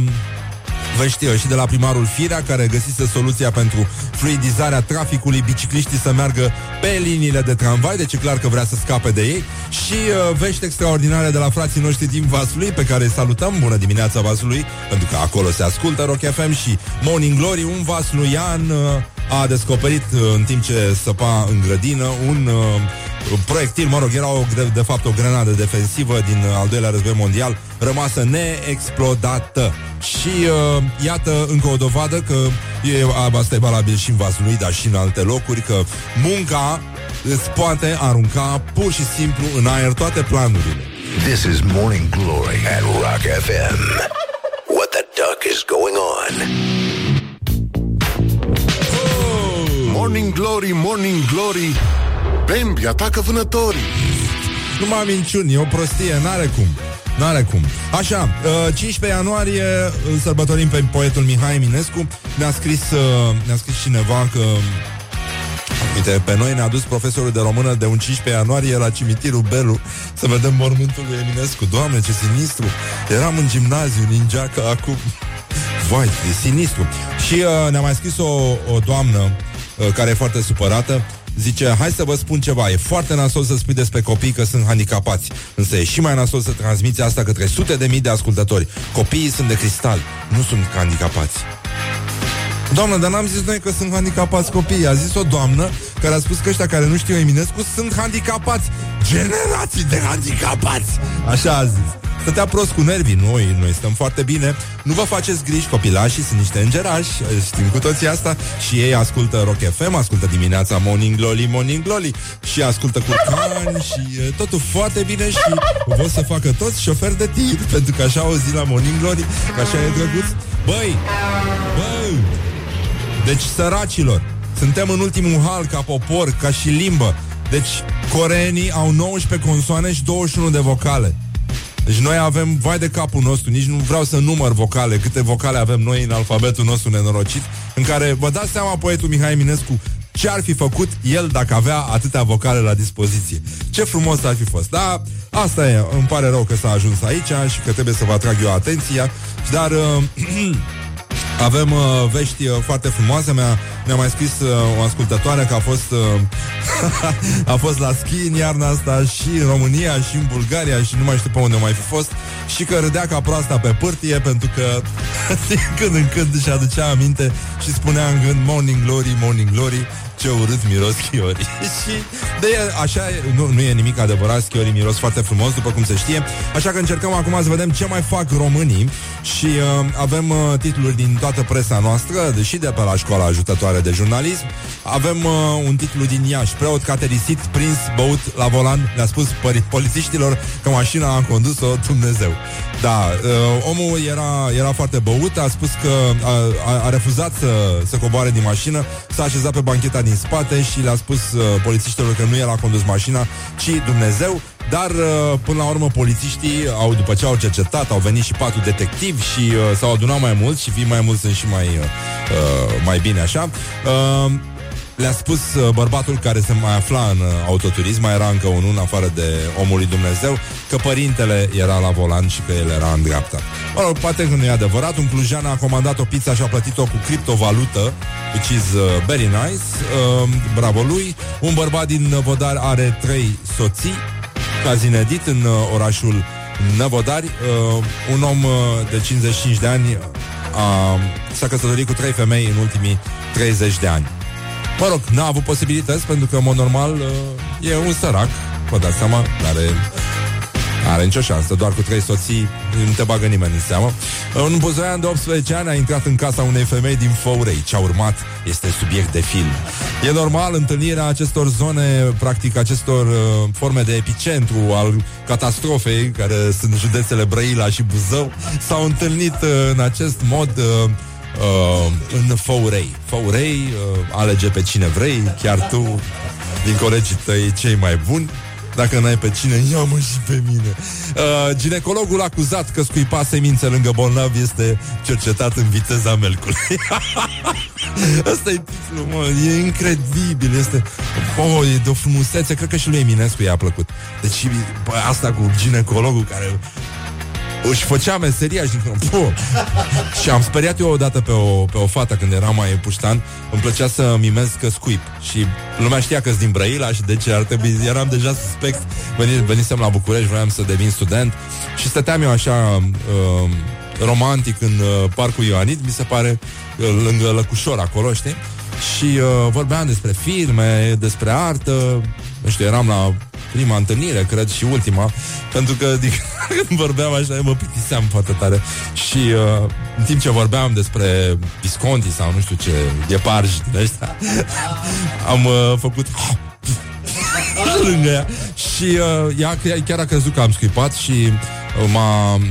vești și de la primarul Firea, care găsise soluția pentru fluidizarea traficului, bicicliștii să meargă pe liniile de tramvai, deci e clar că vrea să scape de ei, și uh, vești extraordinare de la frații noștri din Vaslui, pe care îi salutăm, bună dimineața Vaslui, pentru că acolo se ascultă Rock FM și Morning Glory, un vasluian uh, a descoperit uh, în timp ce săpa în grădină un uh, proiectil, mă rog, era o, de, de fapt o grenadă defensivă din uh, al doilea război mondial, rămasă neexplodată. Și uh, iată încă o dovadă că e, asta e valabil și în Vaslui, dar și în alte locuri, că munca îți poate arunca pur și simplu în aer toate planurile. This is Morning Glory at Rock FM. What the duck is going on? Morning Glory, Morning Glory Bambi atacă vânătorii Numai minciuni, e o prostie, n-are cum N-are cum. Așa, uh, 15 ianuarie îl sărbătorim pe poetul Mihai Eminescu. Ne-a scris, uh, ne-a scris cineva că Uite, pe noi ne-a dus profesorul de română de un 15 ianuarie la cimitirul Belu să vedem mormântul lui Eminescu. Doamne, ce sinistru! Eram în gimnaziu, ningeacă, acum... Vai, e sinistru. Și uh, ne-a mai scris o, o doamnă uh, care e foarte supărată Zice, hai să vă spun ceva E foarte nasol să spui despre copii că sunt handicapați Însă e și mai nasol să transmiți asta către sute de mii de ascultători. Copiii sunt de cristal, nu sunt handicapați Doamnă, dar n-am zis noi că sunt handicapați copiii A zis o doamnă care a spus că ăștia care nu știu Eminescu sunt handicapați Generații de handicapați Așa a zis stătea prost cu nervii. Noi, noi stăm foarte bine. Nu vă faceți griji, copilașii sunt niște îngerași, știm cu toții asta. Și ei ascultă Rock FM, ascultă dimineața Morning Glory, Morning Glory și ascultă curcan și e, totul foarte bine și vor să facă toți șoferi de tir, pentru că așa au zi la Morning Glory, că așa e drăguț. Băi, băi, deci săracilor, suntem în ultimul hal ca popor, ca și limbă. Deci coreenii au 19 consoane și 21 de vocale. Deci noi avem, vai de capul nostru, nici nu vreau să număr vocale, câte vocale avem noi în alfabetul nostru nenorocit, în care vă dați seama poetul Mihai Eminescu ce ar fi făcut el dacă avea atâtea vocale la dispoziție. Ce frumos ar fi fost. Da, asta e, îmi pare rău că s-a ajuns aici și că trebuie să vă atrag eu atenția, dar uh, avem uh, vești uh, foarte frumoase. Mi-a, mi-a mai scris uh, o ascultătoare că a fost uh, a fost la schi în iarna asta și în România și în Bulgaria și nu mai știu pe unde mai fi fost. Și că râdea ca proasta pe pârtie pentru că din când în când își aducea aminte și spunea în gând Morning Glory, Morning Glory ce urât miros chiorii Și de așa, nu, nu e nimic adevărat Chiorii miros foarte frumos, după cum se știe. Așa că încercăm acum să vedem ce mai fac românii. Și uh, avem uh, titluri din toată presa noastră Deși de pe la școala ajutătoare de jurnalism Avem uh, un titlu din Iași Preot caterisit, prins, băut la volan Le-a spus pări- polițiștilor că mașina a condus-o Dumnezeu Da, uh, omul era, era foarte băut A spus că a, a, a refuzat să, să coboare din mașină S-a așezat pe bancheta din spate și le-a spus uh, polițiștilor că nu el a condus mașina, ci Dumnezeu. Dar, uh, până la urmă, polițiștii, au, după ce au cercetat, au venit și patru detectivi și uh, s-au adunat mai mulți și fii mai mulți sunt și mai, uh, uh, mai bine așa. Uh, le-a spus uh, bărbatul care se mai afla în uh, autoturism, mai era încă unul în afară de omul lui Dumnezeu, că părintele era la volan și că el era în dreapta. Mă rog, poate că nu e adevărat, un clujan a comandat o pizza și a plătit-o cu criptovalută, which is uh, very nice, uh, bravo lui. Un bărbat din Vodar are trei soții, ca zinedit în uh, orașul Năvodari. Uh, un om uh, de 55 de ani uh, s-a căsătorit cu trei femei în ultimii 30 de ani. Mă rog, n-a avut posibilități pentru că, în mod normal, uh, e un sărac, vă dați seama, are are nicio șansă, doar cu trei soții nu te bagă nimeni în seamă. Un buzoian de 18 ani a intrat în casa unei femei din Făurei. Ce a urmat este subiect de film. E normal întâlnirea acestor zone, practic acestor uh, forme de epicentru al catastrofei, care sunt județele Brăila și Buzău, s-au întâlnit uh, în acest mod uh, uh, în Făurei. Făurei, uh, alege pe cine vrei, chiar tu, din colegii tăi cei mai buni. Dacă n-ai pe cine, ia-mă și pe mine. Uh, ginecologul acuzat că scuipa semințe lângă bolnav este cercetat în viteza melcului. Asta e titlul, mă, e incredibil, este... Oh, e de o frumusețe, cred că și lui Eminescu i-a plăcut. Deci, bă, asta cu ginecologul care își făcea meseria și Puh! Și am speriat eu odată pe o, pe o fată când eram mai puștan. Îmi plăcea să mimez că scuip. Și lumea știa că din Brăila și de ce ar trebui. Eram deja suspect. Veni, Venisem la București, voiam să devin student. Și stăteam eu așa uh, Romantic în uh, Parcul Ioanit Mi se pare uh, lângă Lăcușor acolo, știi? Și uh, vorbeam despre filme, despre artă. Nu știu, eram la prima întâlnire, cred, și ultima, pentru că din când vorbeam așa, mă plictiseam foarte tare. Și uh, în timp ce vorbeam despre Visconti sau nu știu ce, gheparji din ăștia, am uh, făcut lângă ea și uh, ea chiar a crezut că am scuipat și uh, m-a, uh,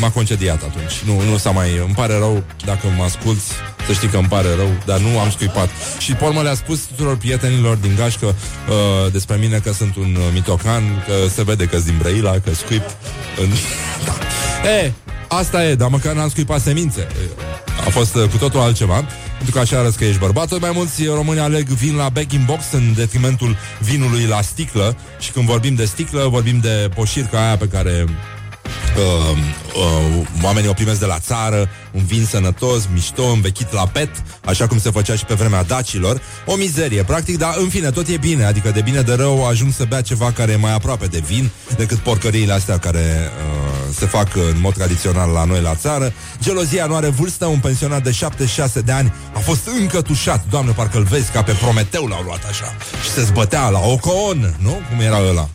m-a concediat atunci. Nu, nu s-a mai... Îmi pare rău dacă mă asculți, să știi că îmi pare rău, dar nu am scuipat. Și pe urmă le-a spus tuturor prietenilor din gașcă uh, despre mine că sunt un uh, mitocan, că se vede că din Brăila, că scuip. În... e, asta e, dar măcar n-am scuipat semințe. A fost uh, cu totul altceva pentru că așa arăți că ești bărbat. Tot mai mulți români aleg vin la back in box în detrimentul vinului la sticlă și când vorbim de sticlă, vorbim de poșirca aia pe care uh, uh, oamenii o primesc de la țară, un vin sănătos, mișto, învechit la pet, așa cum se făcea și pe vremea dacilor. O mizerie, practic, dar în fine, tot e bine, adică de bine de rău ajung să bea ceva care e mai aproape de vin decât porcăriile astea care uh, se fac în mod tradițional la noi la țară. Gelozia nu are vârstă, un pensionat de 76 de ani a fost încă tușat, doamne, parcă-l vezi ca pe Prometeu l-au luat așa și se zbătea la Ocon, nu? Cum era ăla?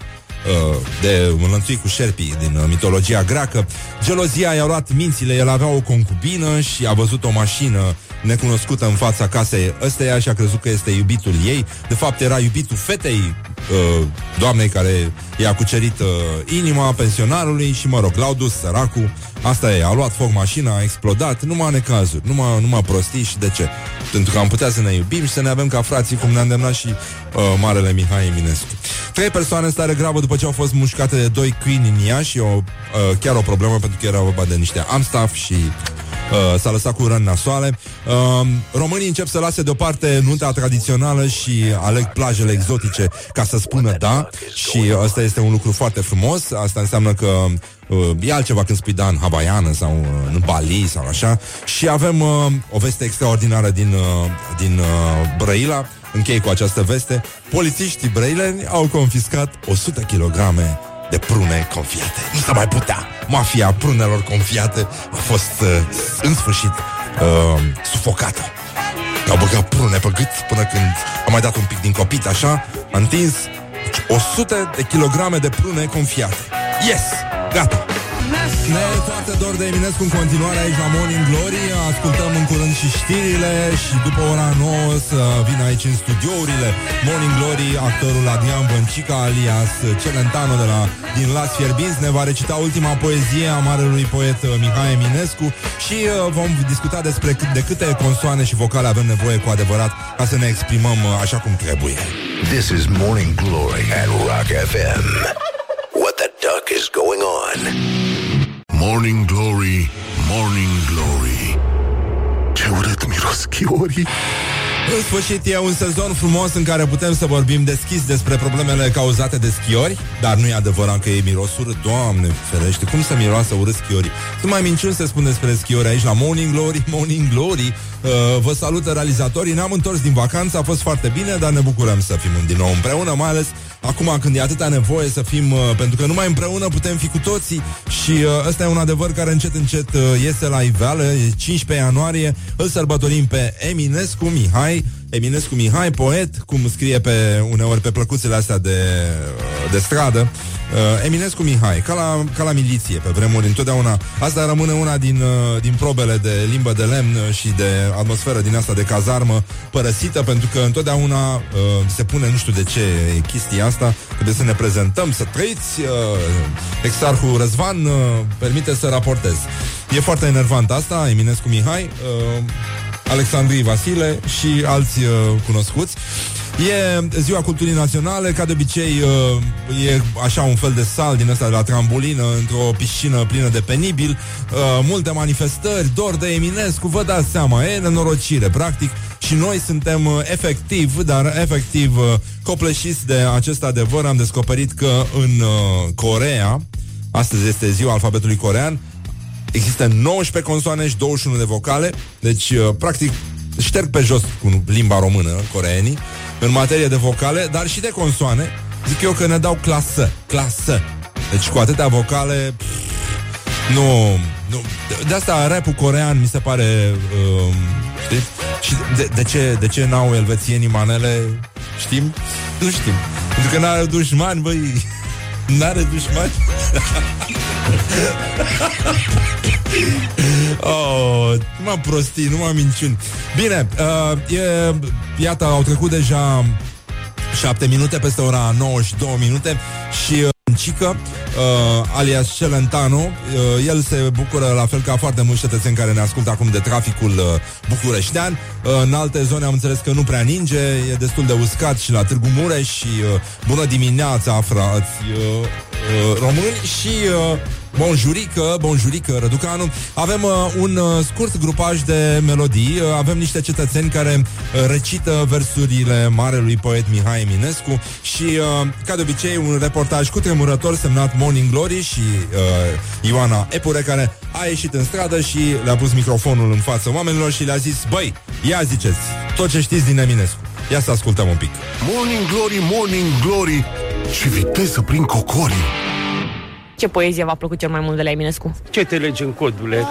Uh, de înlănțuit cu șerpii din uh, mitologia greacă. Gelozia i-a luat mințile, el avea o concubină și a văzut o mașină necunoscută în fața casei ăsteia și a crezut că este iubitul ei. De fapt, era iubitul fetei uh, doamnei care i-a cucerit uh, inima pensionarului și, mă rog, l-au dus săracul. Asta e, a luat foc mașina, a explodat, numai necazuri, numai, numai prostii și de ce? Pentru că am putea să ne iubim și să ne avem ca frații, cum ne-a îndemnat și uh, Marele Mihai Eminescu. Trei persoane în stare gravă după ce au fost mușcate de doi câini în ea și o, uh, chiar o problemă pentru că era vorba de niște amstaff și Uh, s-a lăsat cu răni nasoale. Uh, românii încep să lase deoparte nunta tradițională și aleg plajele exotice ca să spună da și asta este un lucru foarte frumos. Asta înseamnă că uh, e altceva când spui da în Havaiană sau uh, în Bali sau așa. Și avem uh, o veste extraordinară din, uh, din uh, Brăila. Închei cu această veste. Polițiștii brăileni au confiscat 100 kg de prune confiate. Nu se mai putea. Mafia prunelor confiate a fost uh, în sfârșit uh, sufocată. Au băgat prune pe gât până când a mai dat un pic din copit, așa, a întins 100 de kilograme de prune confiate. Yes! Gata! Ne e foarte dor de Eminescu în continuare aici la Morning Glory Ascultăm în curând și știrile Și după ora 9 să vin aici în studiourile Morning Glory Actorul Adrian Băncica alias Celentano de la, din Las Fierbinți Ne va recita ultima poezie a marelui poet uh, Mihai Eminescu Și uh, vom discuta despre cât, de câte consoane și vocale avem nevoie cu adevărat Ca să ne exprimăm uh, așa cum trebuie This is Morning Glory at Rock FM. What the duck is going on? Morning Glory, Morning Glory Ce urât miros chiorii În sfârșit e un sezon frumos în care putem să vorbim deschis despre problemele cauzate de schiori, dar nu e adevărat că e miros urât. Doamne ferește, cum să miroasă urât schiorii? Nu mai minciuni se spune despre schiori aici la Morning Glory, Morning Glory. Uh, vă salută realizatorii, ne-am întors din vacanță, a fost foarte bine, dar ne bucurăm să fim din nou împreună, mai ales acum când e atâta nevoie să fim, uh, pentru că numai împreună putem fi cu toții și uh, ăsta e un adevăr care încet încet uh, iese la iveală, e 15 ianuarie, îl sărbătorim pe Eminescu Mihai, Eminescu Mihai, poet, cum scrie pe uneori pe plăcuțele astea de, de stradă. Uh, Eminescu Mihai, ca la, ca la miliție pe vremuri, întotdeauna. Asta rămâne una din, uh, din probele de limbă de lemn și de atmosferă din asta de cazarmă părăsită, pentru că întotdeauna uh, se pune, nu știu de ce e chestia asta, trebuie să ne prezentăm, să trăiți. Uh, exarhul Răzvan uh, permite să raportez. E foarte enervant asta, Eminescu Mihai. Uh, Alexandrii Vasile și alți uh, cunoscuți. E ziua culturii naționale, ca de obicei uh, e așa un fel de sal din ăsta de la trambulină într-o piscină plină de penibil, uh, multe manifestări, dor de Eminescu, vă dați seama, e nenorocire, practic, și noi suntem uh, efectiv, dar efectiv uh, copleșiți de acest adevăr, am descoperit că în uh, Corea, astăzi este ziua alfabetului corean, Există 19 consoane și 21 de vocale, deci, uh, practic, șterg pe jos cu limba română, coreenii, în materie de vocale, dar și de consoane. Zic eu că ne dau clasă, clasă. Deci cu atâtea vocale, pff, nu, nu. De, de asta rapul corean mi se pare, um, știi? Și de, de, ce, de ce n-au elvețienii manele, știm? Nu știm. Pentru că n-are dușmani, băi, n-are dușmani. oh, mă prostii, nu mă minciuni. Bine, uh, e, iată, au trecut deja 7 minute peste ora 9 și 2 minute și uh, Cică, uh, alias Celentano, uh, el se bucură la fel ca foarte mulți cetățeni care ne ascultă acum de traficul uh, bucureștean. Uh, în alte zone am înțeles că nu prea ninge, e destul de uscat și la Târgu Mureș și uh, bună dimineața, frați uh, uh, români și uh, Bonjurică, bonjurică, Răducanu. Avem uh, un uh, scurt grupaj de melodii. Uh, Avem niște cetățeni care uh, recită versurile marelui poet Mihai Eminescu Și, uh, ca de obicei, un reportaj cu tremurător semnat Morning Glory Și uh, Ioana Epure Care a ieșit în stradă și le-a pus microfonul în fața oamenilor Și le-a zis, băi, ia ziceți, tot ce știți din Eminescu. Ia să ascultăm un pic. Morning Glory, Morning Glory Ce viteză prin cocorii Ce poezie v-a plăcut cel mai mult de la Eminescu? Ce te legi în codule?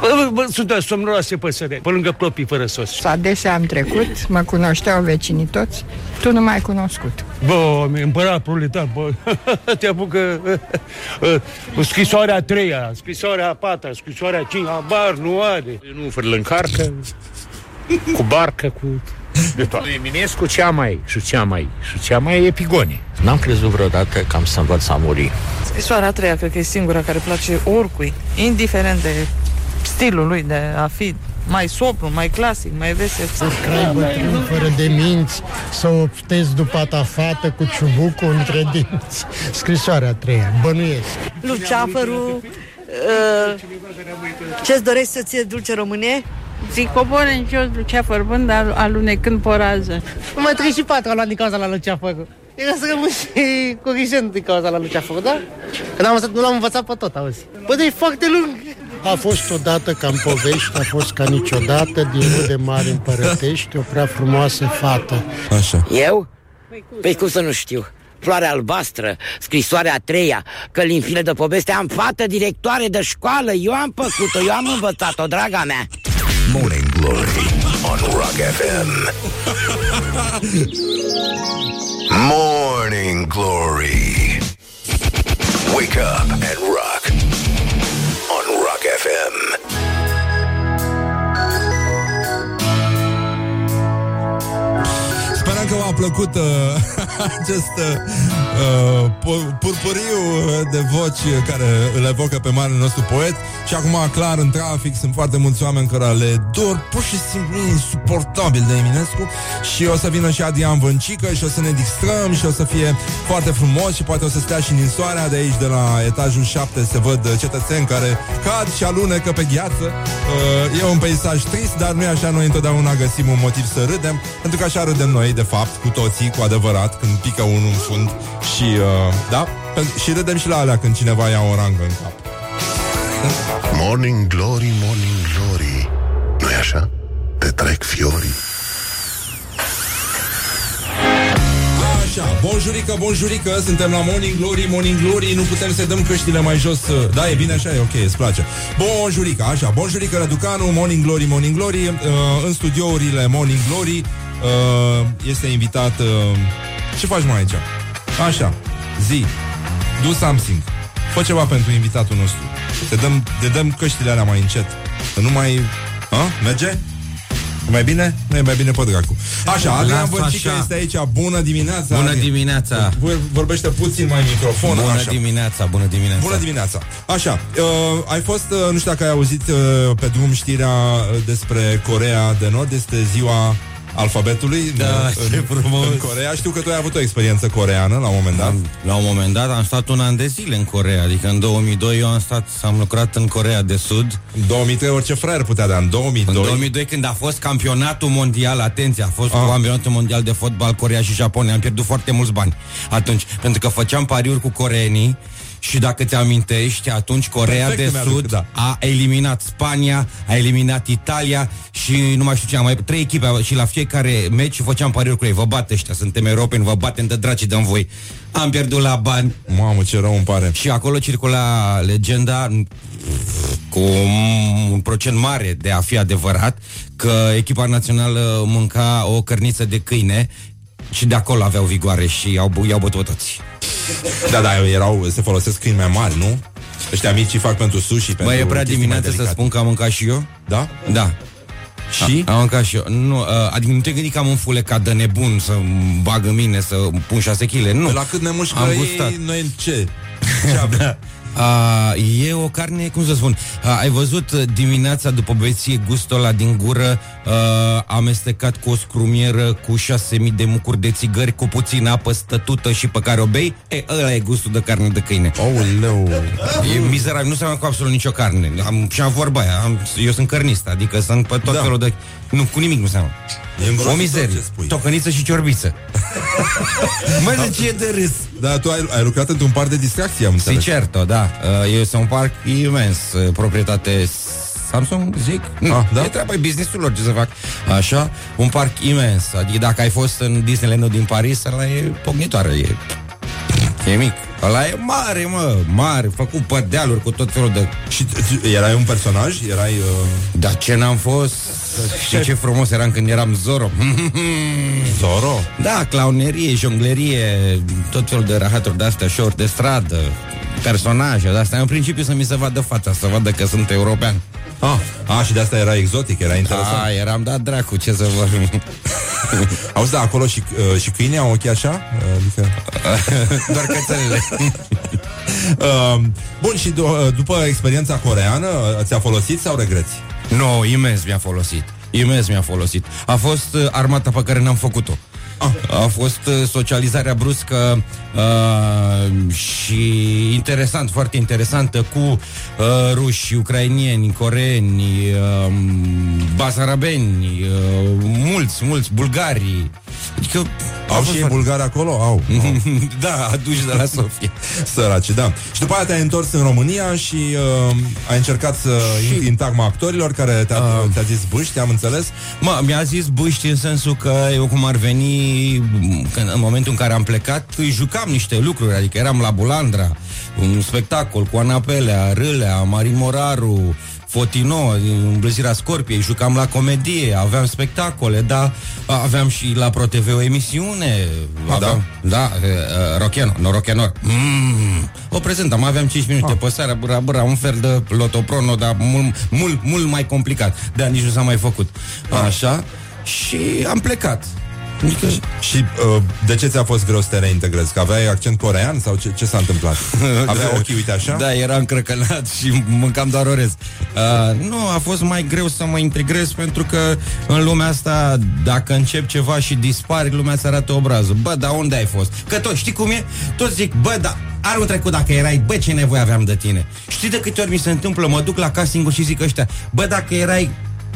Bă, bă, Sunt somnoroase păsăre, pe lângă clopii fără sos. Adesea am trecut, mă cunoșteau vecinii toți, tu nu m-ai cunoscut. Bă, împărat proletar, bă, te apucă uh, uh, scrisoarea a treia, scrisoarea a patra, scrisoarea a cincea, bar nu are. Nu îl încarcă cu barcă, cu de toate. Eminescu cea mai și cea mai și cea mai epigone. N-am crezut vreodată că am să învăț a muri. Scrisoarea a treia, cred că e singura care place oricui, indiferent de stilul lui de a fi mai sopru, mai clasic, mai vesel. Crai bătrân fără de minți Să optezi după ta fată Cu ciubucul între dinți Scrisoarea a treia, bănuiesc Luceafărul, uh, ce-ți dorești să ție dulce române? Zic, coboare în jos, lucea fărbând, al- alunecând porază. Nu mai 34 am luat din cauza la Luceafăru. Era să rămân și corijent din cauza la Luceafăru, da? Că n-am învățat, nu l-am învățat pe tot, auzi. Bă, de e foarte lung. A fost odată ca în povești A fost ca niciodată Din rude mari împărătești O prea frumoasă fată Așa. Eu? Păi cum să nu știu? Floarea albastră, scrisoarea a treia, că în fine de poveste am fată directoare de școală, eu am făcut-o, eu am învățat-o, draga mea. Glory on Rock FM. Morning Glory. Wake up and rock on Rock FM. Că v-a plăcut uh, acest uh, pu- purpuriu de voci care îl evocă pe marele nostru poet. Și acum, clar, în trafic sunt foarte mulți oameni care le dor pur și simplu insuportabil de Eminescu. Și o să vină și Adrian Vâncică și o să ne distrăm și o să fie foarte frumos și poate o să stea și din soarea de aici, de la etajul 7, se văd cetățeni care cad și alunecă pe gheață. Uh, e un peisaj trist, dar nu e așa, noi întotdeauna găsim un motiv să râdem, pentru că așa râdem noi, de fapt, cu toții, cu adevărat, când pică unul în fund și, uh, da, Pen- și râdem și la alea când cineva ia o rangă în cap. Morning Glory, Morning Glory nu-i așa? Te trec fiorii Așa, bonjurică, bonjurică, suntem la Morning Glory, Morning Glory, nu putem să dăm căștile mai jos. uh, Da, e bine așa, e ok, îți place. Bonjurică, așa, bonjurică, Răducanu, Morning Glory, Morning Glory, uh, în studiourile Morning Glory uh, este invitat... Uh, ce faci mai aici? Așa, zi, do something. Fă ceva pentru invitatul nostru. Te dăm, te dăm căștile alea mai încet. Să nu mai... A? Merge? E mai bine? Nu e mai bine pe dracu. Așa, Adrian Las Băncică așa. este aici. Bună dimineața! Bună Adrian. dimineața! Vor- Vorbește puțin mai în microfon. Bună așa. dimineața, bună dimineața! Bună dimineața! Așa, uh, ai fost, uh, nu știu dacă ai auzit uh, pe drum știrea uh, despre Corea de Nord, este ziua alfabetului Da, în, ce frumos. în Corea. Știu că tu ai avut o experiență coreană la un moment dat. La un moment dat am stat un an de zile în Corea, adică în 2002 eu am stat, am lucrat în Corea de Sud. În 2003 orice fraier putea, dar în 2002... În 2002 când a fost campionatul mondial, atenție, a fost ah. campionatul mondial de fotbal Corea și Japonia, am pierdut foarte mulți bani atunci, pentru că făceam pariuri cu coreenii și dacă ți amintești, atunci Corea Perfect de îmi aduc, Sud da. a eliminat Spania, a eliminat Italia și nu mai știu ce, am mai trei echipe și la fiecare meci făceam pariuri cu ei. Vă bat ăștia, suntem europeni, vă batem de draci de voi. Am pierdut la bani. Mamă, ce rău îmi pare. Și acolo circula legenda cu un, un procent mare de a fi adevărat că echipa națională mânca o cărniță de câine și de acolo aveau vigoare și au, bu- i-au bătut toți. Da, da, erau, se folosesc câini mai mari, nu? Ăștia micii fac pentru sushi, Bă, pentru e prea chestii dimineață mai să delicate. spun că am mâncat și eu? Da? Da. Și? A, am mâncat și eu. Nu, uh, adică nu te gândi că am un fulecat de nebun să bag în mine, să pun 6 kg. Nu. Pe la cât ne mușcă am ei, gustat. noi ce? Ce da. A, e o carne, cum să spun, a, ai văzut uh, dimineața după beție gustul ăla din gură a, amestecat cu o scrumieră cu 6000 de mucuri de țigări cu puțină apă stătută și pe care o bei? E, ăla e gustul de carne de câine. Aoleu! E mizerabil, nu seamănă cu absolut nicio carne. Am, și am vorba aia, am, eu sunt cărnist, adică sunt pe tot Da. felul de... Nu, cu nimic nu seamănă. E îngrozitor O mizerie. ce spui. Tocăniță și ciorbiță. Mă, de ce e de râs? Da, tu ai, ai lucrat într-un parc de distracție, am Si înțeles. certo, da. Uh, Este un parc imens, uh, proprietate Samsung, zic? Nu, Ah, da? e treaba, e businessul lor, ce să fac. Așa, un parc imens. Adică dacă ai fost în Disneyland din Paris, ăla e pognitoare. E E mic. Ăla e mare, mă, mare, făcut pe dealuri cu tot felul de... Și tu erai un personaj? Erai... Uh... Dar ce n-am fost? Știi ce frumos eram când eram Zoro? Zoro? Da, clownerie, jonglerie, tot felul de rahaturi de-astea, show de stradă, personaje de-astea. În principiu să mi se vadă fața, să vadă că sunt european. Ah, a, și de asta era exotic, era interesant. Da, eram dat dracu, ce să vă... Auzi, da, acolo și, uh, și câinii au ochii așa? Adică... Doar cățelele. uh, bun, și d- după experiența coreană, ți-a folosit sau regreți? Nu, no, imens mi-a folosit. Imens mi-a folosit. A fost uh, armata pe care n-am făcut-o. A fost uh, socializarea bruscă uh, și interesant, foarte interesantă cu uh, ruși, ucrainieni, coreeni, uh, basarabeni, uh, mulți, mulți, bulgari. Adică au și bulgari acolo? Au. au. da, aduși de la Sofia. Săraci, da. Și după aia te-ai întors în România și uh, ai încercat să și... intri în tagma actorilor care te-a, uh, te-a zis bâști, am înțeles? Mă, mi-a zis bâști în sensul că eu cum ar veni când, în momentul în care am plecat, jucam niște lucruri, adică eram la Bulandra, un spectacol cu Anapelea, Râlea, Marin Moraru, Fotino, Îmblăzirea Scorpiei, jucam la comedie, aveam spectacole, da, aveam și la ProTV o emisiune. A, aveam, da? Da, uh, Rocheno, Norokenor. Mm, o prezentam, aveam 5 minute pe seara, bura, bura, un fel de lotoprono, dar mult, mult, mult mai complicat. De nici nu s-a mai făcut. Așa, și am plecat. Adică... Și uh, de ce ți-a fost greu să te reintegrezi? Că aveai accent corean sau ce, ce s-a întâmplat? Avea ochii, uite așa? Da, eram încrăcănat și mâncam doar orez. Uh, nu, a fost mai greu să mă integrez pentru că în lumea asta, dacă încep ceva și dispari, lumea se arată obrazul. Bă, dar unde ai fost? Că tot, știi cum e? Toți zic, bă, da, anul trecut dacă erai, bă, ce nevoie aveam de tine? Știi de câte ori mi se întâmplă, mă duc la casting și zic ăștia, bă, dacă erai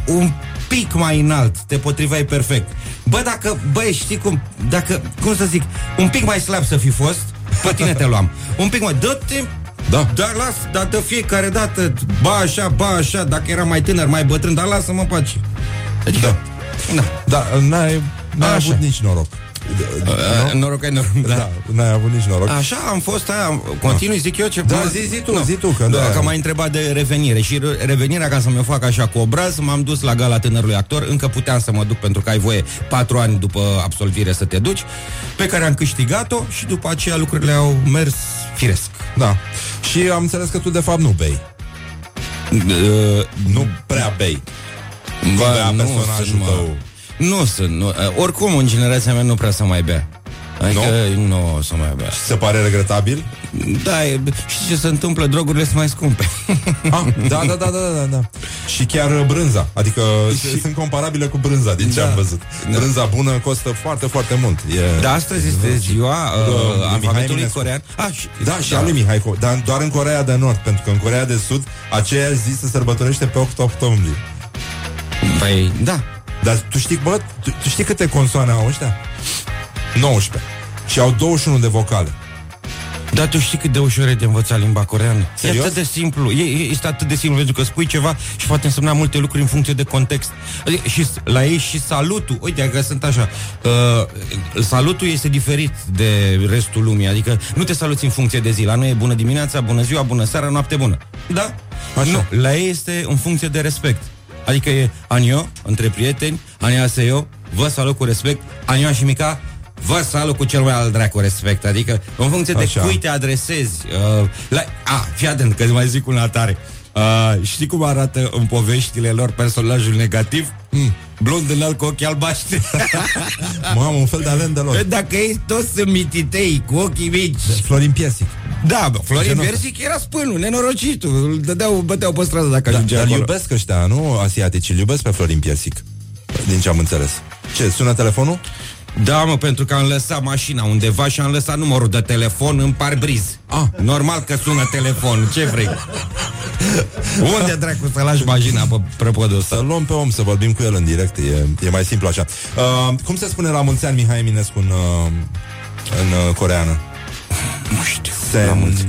un pic mai înalt, te potriveai perfect. Bă, dacă, bă, știi cum, dacă, cum să zic, un pic mai slab să fi fost, pe tine te luam. Un pic mai, dă-te da. Dar las, dar de fiecare dată, ba așa, ba așa, dacă era mai tânăr, mai bătrân, dar lasă-mă pace. Adică, da. Da, n-ai, n-ai avut nici noroc. Uh, noroc ai noroc. Da. da, n-ai avut nici noroc. Așa am fost, aia, continui, zic eu ce... Da, zi, zi tu, no. zi tu. Că, da, că m-ai întrebat de revenire și revenirea ca să mă fac așa cu obraz, m-am dus la gala tânărului actor, încă puteam să mă duc pentru că ai voie patru ani după absolvire să te duci, pe care am câștigat-o și după aceea lucrurile au mers firesc. Da. Și am înțeles că tu de fapt nu bei. Uh, nu prea bei. Ba, nu, personajul tău. Nu sunt, nu. Oricum, în generația mea nu prea să mai bea. Adică nu, nu o să mai bea. Și se pare regretabil? Da, e, știi ce se întâmplă? Drogurile sunt mai scumpe. Ah, da, da, da, da, da, da. Și chiar brânza. Adică și... sunt comparabile cu brânza, din ce Da. am văzut. Da. Brânza bună costă foarte, foarte mult. E... Da, astăzi este ziua uh, Mihai alfabetului Eminescu. corean. Ah, și, Da, și a lui Mihai, Co- dar doar în Corea de Nord, pentru că în Corea de Sud aceeași zi se sărbătorește pe 8 octombrie. Păi, da. Dar tu știi, bă, tu, tu știi câte consoane au ăștia? 19. Și au 21 de vocale. Dar tu știi cât de ușor e de învățat limba coreană? Serios? E atât de simplu. E, e, este atât de simplu pentru că spui ceva și poate însemna multe lucruri în funcție de context. Adică, și s- la ei și salutul, uite că sunt așa, uh, salutul este diferit de restul lumii, adică nu te saluți în funcție de zi. La noi e bună dimineața, bună ziua, bună seara, noapte bună. Da? Așa. Nu, la ei este în funcție de respect. Adică e anio, între prieteni, aniaseo, vă salut cu respect, anio și mica, vă salut cu cel mai al dracu respect. Adică în funcție de Așa. cui te adresezi. Uh, la, a, fii atent, că îți mai zic una tare. Uh, știi cum arată în poveștile lor personajul negativ? Mm. Blond înalt cu ochi albaștri. Mamă, un fel de Alain Delon. Dacă ei toți sunt mititei, cu ochii mici. Florin Piesic. Da, bă, Florin Genul ăsta. Versic era spânul, nenorocitul. Îl dădeau, băteau pe stradă dacă Da, ajungea dar acolo. iubesc ăștia, nu? Asiatici, îl iubesc pe Florin Piesic. Din ce am înțeles. Ce, sună telefonul? Da, mă, pentru că am lăsat mașina undeva și am lăsat numărul de telefon în parbriz. Ah. Normal că sună telefon, ce vrei? Unde dracu să lași mașina pe prăpădul Să ăsta? luăm pe om, să vorbim cu el în direct, e, e mai simplu așa. Uh, cum se spune la mulți ani Mihai Eminescu în, uh, în uh, coreană? Nu știu. Sen... La mulți.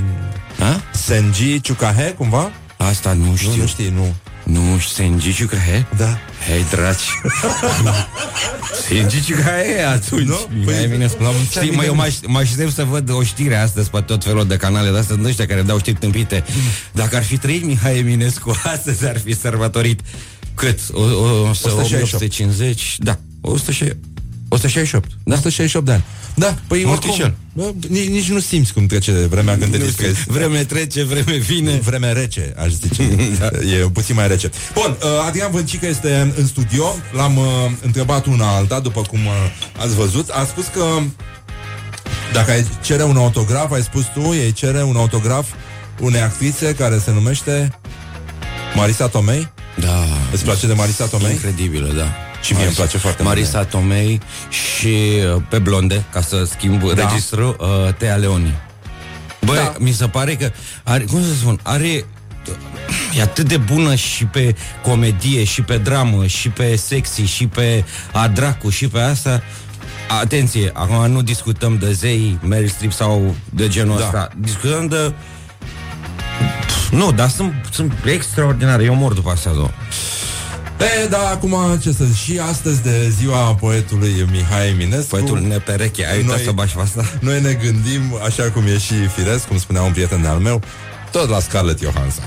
A? Senji Chukahe, cumva? Asta nu știu. Nu, nu știi, nu. Nu, Senji Chukahe? Da. Hei, draci Singicica e atunci Nu? Păi, Mihai Eminescu la mulți ani, Știi, mă, eu Mihai mă, aș- mă aștept să văd o știre astăzi Pe tot felul de canale de astea Din ăștia care dau știri tâmpite Dacă ar fi trăit Mihai Eminescu Astăzi ar fi sărbătorit Cât? O, o, 168. 150 Da, 168 168 Da? 168 de ani. Da, păi Morticel. oricum, bă, nici, nici nu simți cum trece vremea când te Nu distrezi. știu, vreme trece, vreme vine. Vreme rece, aș zice. da. E puțin mai rece. Bun, uh, Adrian Vâncică este în studio. L-am uh, întrebat una alta, după cum uh, ați văzut. A spus că dacă ai cere un autograf, ai spus tu, ei cere un autograf unei actrițe care se numește Marisa Tomei. Da. Îți place de Marisa Tomei? Incredibilă, da. Și mie îmi place foarte mult. Marisa Tomei și uh, pe blonde, ca să schimb Da. da. registrul, uh, Tea Leoni. Băi, da. mi se pare că are, cum să spun, are e atât de bună și pe comedie, și pe dramă, și pe sexy, și pe adracu, și pe asta. Atenție, acum nu discutăm de zei, Meryl Streep sau de genul Da. da. ăsta. Discutăm de... Pf, Nu, dar sunt, sunt extraordinare. Eu mor după astea două. E, da, acum, ce să zic, și astăzi de ziua poetului Mihai Eminescu Poetul nepereche, ai uitat să bași asta? Noi ne gândim, așa cum e și firesc, cum spunea un prieten al meu, tot la Scarlett Johansson.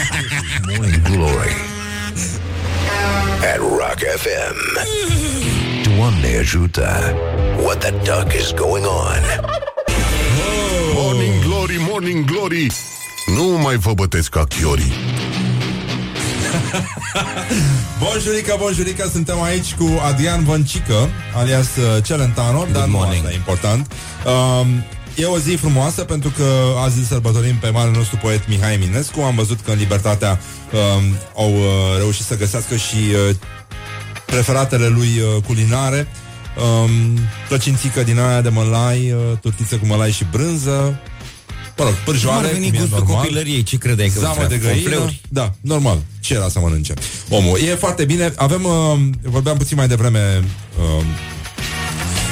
Morning Glory at Rock FM. Doamne ajută! What the duck is going on? Morning Glory, Morning Glory Nu mai vă bătesc ca chiorii Bonjurica, bonjurica, suntem aici cu Adrian Văncică, alias uh, Celentano, dar nu morning. asta e important. Um, E o zi frumoasă pentru că azi îl sărbătorim pe marele nostru poet Mihai Eminescu. Am văzut că în Libertatea um, au uh, reușit să găsească și uh, preferatele lui uh, culinare. Um, plăcințică din aia de mălai, uh, turtiță cu mălai și brânză. Mă rog, pârjoare, Cum ar veni cum e gustul normal. copilăriei? Ce credeai că Zamă vrea? de găină. Confleuri? Da, normal. Ce era să mănânce? Omul. E foarte bine. Avem, uh, vorbeam puțin mai devreme, uh,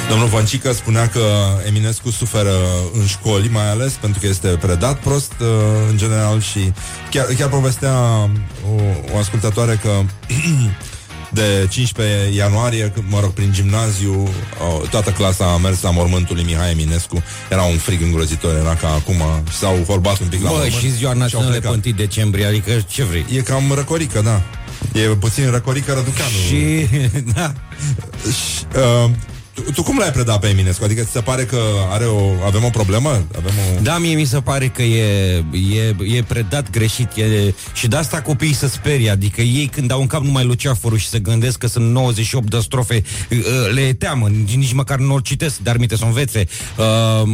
domnul Vancică spunea că Eminescu suferă în școli, mai ales pentru că este predat prost uh, în general și chiar, chiar povestea o, o ascultătoare că de 15 ianuarie, când, mă rog, prin gimnaziu, o, toată clasa a mers la mormântul lui Mihai Eminescu. Era un frig îngrozitor, era ca acum și s-au horbat un pic la Bă, mormânt și ziua și au națională pe plecat. 1 decembrie, adică ce vrei? E cam răcorică, da. E puțin răcorică răducanu. Și, da. Și, uh, tu, tu cum l-ai predat pe Eminescu? Adică ți se pare că are o, avem o problemă? Avem o... Da, mie mi se pare că e, e, e predat greșit e, și de asta copiii se sperie, adică ei când au în cap numai luceafărul și se gândesc că sunt 98 de strofe, uh, le e teamă, nici, nici măcar nu o citesc, dar minte să învețe. Uh,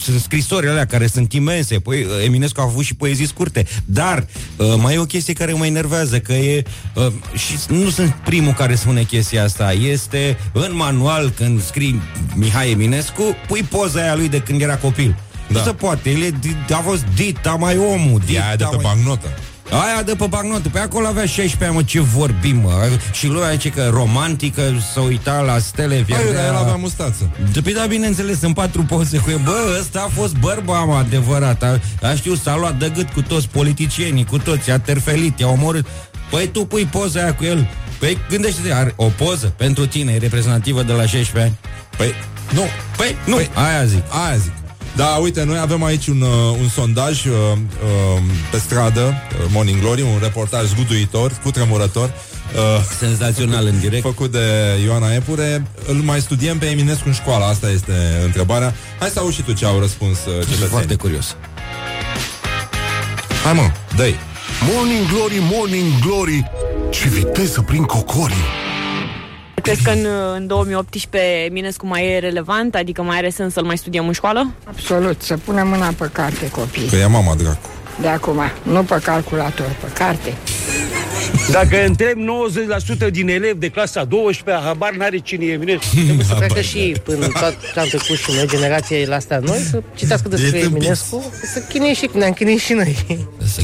sunt scrisorile alea care sunt imense, păi Eminescu a avut și poezii scurte, dar uh, mai e o chestie care mă enervează, că e, uh, și nu sunt primul care spune chestia asta, este în manual când scrii Mihai Eminescu, pui poza aia lui de când era copil. Da. Nu se poate, el e, di- a fost dita mai omul. E aia de dita pe mai... bancnotă. Aia de pe bancnotă, pe acolo avea 16 ani, mă, ce vorbim, mă. Și lumea zice că romantică, să uita la stele, Hai, pierdea... el avea mustață. De pe da, bineînțeles, în patru poze cu el. Bă, ăsta a fost bărba, mă, adevărat. A, a știu, s-a luat de gât cu toți politicienii, cu toți, a terfelit, i-a omorât. Păi tu pui poza aia cu el. Păi gândește-te, are o poză pentru tine, e reprezentativă de la 16 ani. Păi, nu. Păi, nu, Păi, aia zic. Aia zic. Da, uite, noi avem aici un, uh, un sondaj uh, uh, pe stradă, uh, Morning Glory, un reportaj zguduitor, cu tremurător. Uh, Senzațional în direct. Făcut de Ioana Epure. Îl mai studiem pe Eminescu în școală, asta este întrebarea. Hai să auzi și tu ce au răspuns uh, Sunt cetățenii. foarte curios. Hai mă, dă Morning Glory, Morning Glory Ce viteză prin cocorii Crezi că în, în 2018 Eminescu mai e relevant? Adică mai are sens să-l mai studiem în școală? Absolut, să punem mâna pe carte copii. Că e mama dracu. De acum, nu pe calculator, pe carte. Dacă întreb 90% din elevi de clasa 12 habar n-are cine e Eminescu. Trebuie să treacă și până tot ce am trecut și noi, generațiile astea noi, să citească despre E tâmpit. Eminescu, să chinuie și cum ne-am chinuit și noi.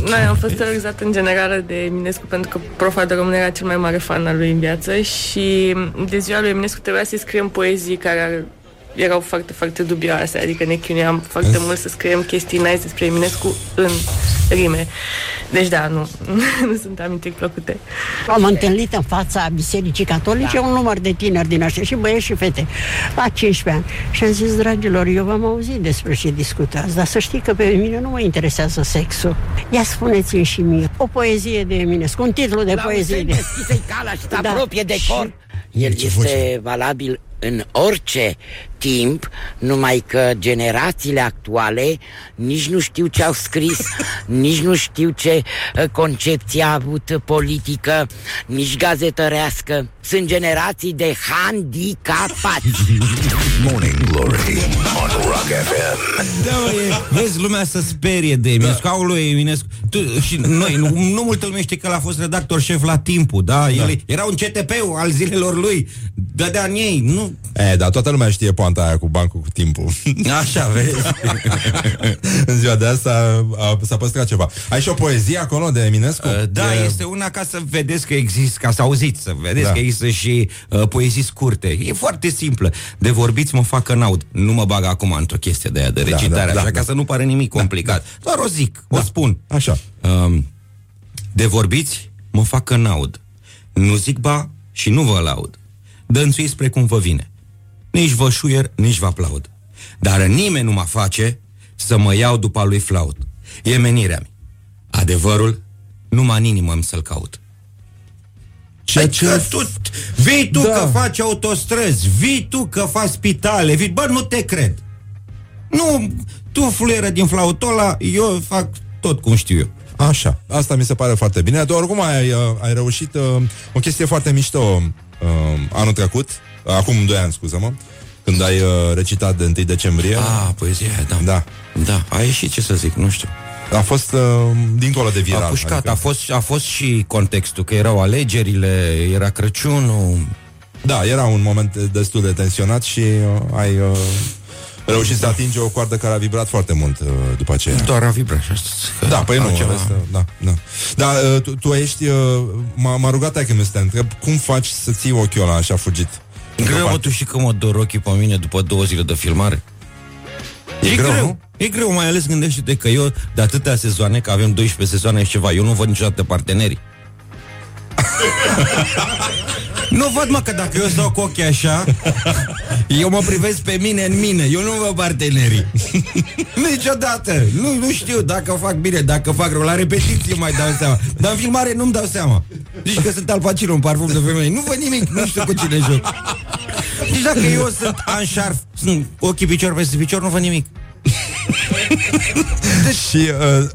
Noi am fost terorizat în general de Eminescu pentru că profa de română era cel mai mare fan al lui în viață și de ziua lui Eminescu trebuia să-i scriem poezii care ar erau foarte, foarte dubioase, adică ne chinuiam foarte mult să scriem chestii nice despre Eminescu în rime. Deci da, nu, nu sunt amintiri plăcute. Am întâlnit în fața Bisericii Catolice un număr de tineri din ăștia, și băieți și fete, la 15 ani. Și am zis, dragilor, eu v-am auzit despre ce discutați, dar să știi că pe mine nu mă interesează sexul. Ia spuneți-mi și mie, o poezie de Eminescu, un titlu de poezie de... Deschise cala și te apropie de cor. El este valabil în orice timp, numai că generațiile actuale nici nu știu ce au scris, nici nu știu ce uh, concepție a avut politică, nici gazetărească. Sunt generații de handicapați. Morning Glory on Rock FM. Da, mă, e, vezi, lumea să sperie de Eminescu, da. lui Eminescu. Tu, și noi, nu, nu multă lume știe că el a fost redactor șef la timpul, da? El era un CTP al zilelor lui. Dădea în ei, nu... E, dar toată lumea știe poanta aia cu bancul cu timpul. Așa, vezi? în ziua de asta a, s-a păstrat ceva. Ai și o poezie acolo de Eminescu? Uh, Da, E- este una ca să vedeți că există, ca să auziți, să vedeți Da. că există și uh, poezii scurte. E foarte simplă. De vorbiți mă fac că n-aud. Nu mă bag acum într-o chestie de aia de Da, recitare, da, da, așa da. ca să nu pare nimic complicat. Doar o zic, o spun. Așa. Um, de vorbiți mă fac că n-aud. Nu zic ba și nu vă laud. Dănțui spre cum vă vine. Nici vă șuier, nici vă aplaud. Dar nimeni nu mă face să mă iau după a lui flaut. E menirea mea. Adevărul, numai în inimă să-l caut. Ceea ce... Că tu, vii tu da. că faci autostrăzi, vii tu că faci spitale, vii... Bă, nu te cred. Nu, tu fluieră din flautul ăla, eu fac tot cum știu eu. Așa, asta mi se pare foarte bine. Tu oricum ai, uh, ai reușit uh, o chestie foarte mișto uh, anul trecut, uh, acum 2 ani, scuză-mă, când ai uh, recitat de 1 decembrie. Ah, poezia aia, da. Da. Da, a ieșit ce să zic, nu știu. A fost uh, dincolo de viral. a pușcat, adică- a, fost, a fost și contextul, că erau alegerile, era Crăciunul. Da, era un moment destul de tensionat și uh, ai uh, reușit să atingi o coardă care a vibrat foarte mult uh, după aceea. Doar a vibrat și asta. că Da, păi nu, altceva. asta, da, da. Da, uh, tu, tu ești, uh, m-a, m-a rugat că să te întreb, cum faci să ții ochiul ăla așa fugit? Greu, mă, tu știi că mă dor ochii pe mine după două zile de filmare? E greu, nu? E greu, mai ales gândește-te că eu, de atâtea sezoane, că avem 12 sezoane și ceva, eu nu văd niciodată partenerii. nu văd, mă, că dacă eu stau cu ochii așa, eu mă privesc pe mine în mine, eu nu văd partenerii. Niciodată. Nu, nu știu dacă fac bine, dacă fac rău. La repetiție mai dau seama. Dar în filmare nu-mi dau seama. Zici că sunt Al Pacino, un parfum de femeie. Nu văd nimic, nu știu cu cine joc. Deci dacă eu sunt anșarf, sunt ochii picior peste picior, nu văd nimic. Și uh,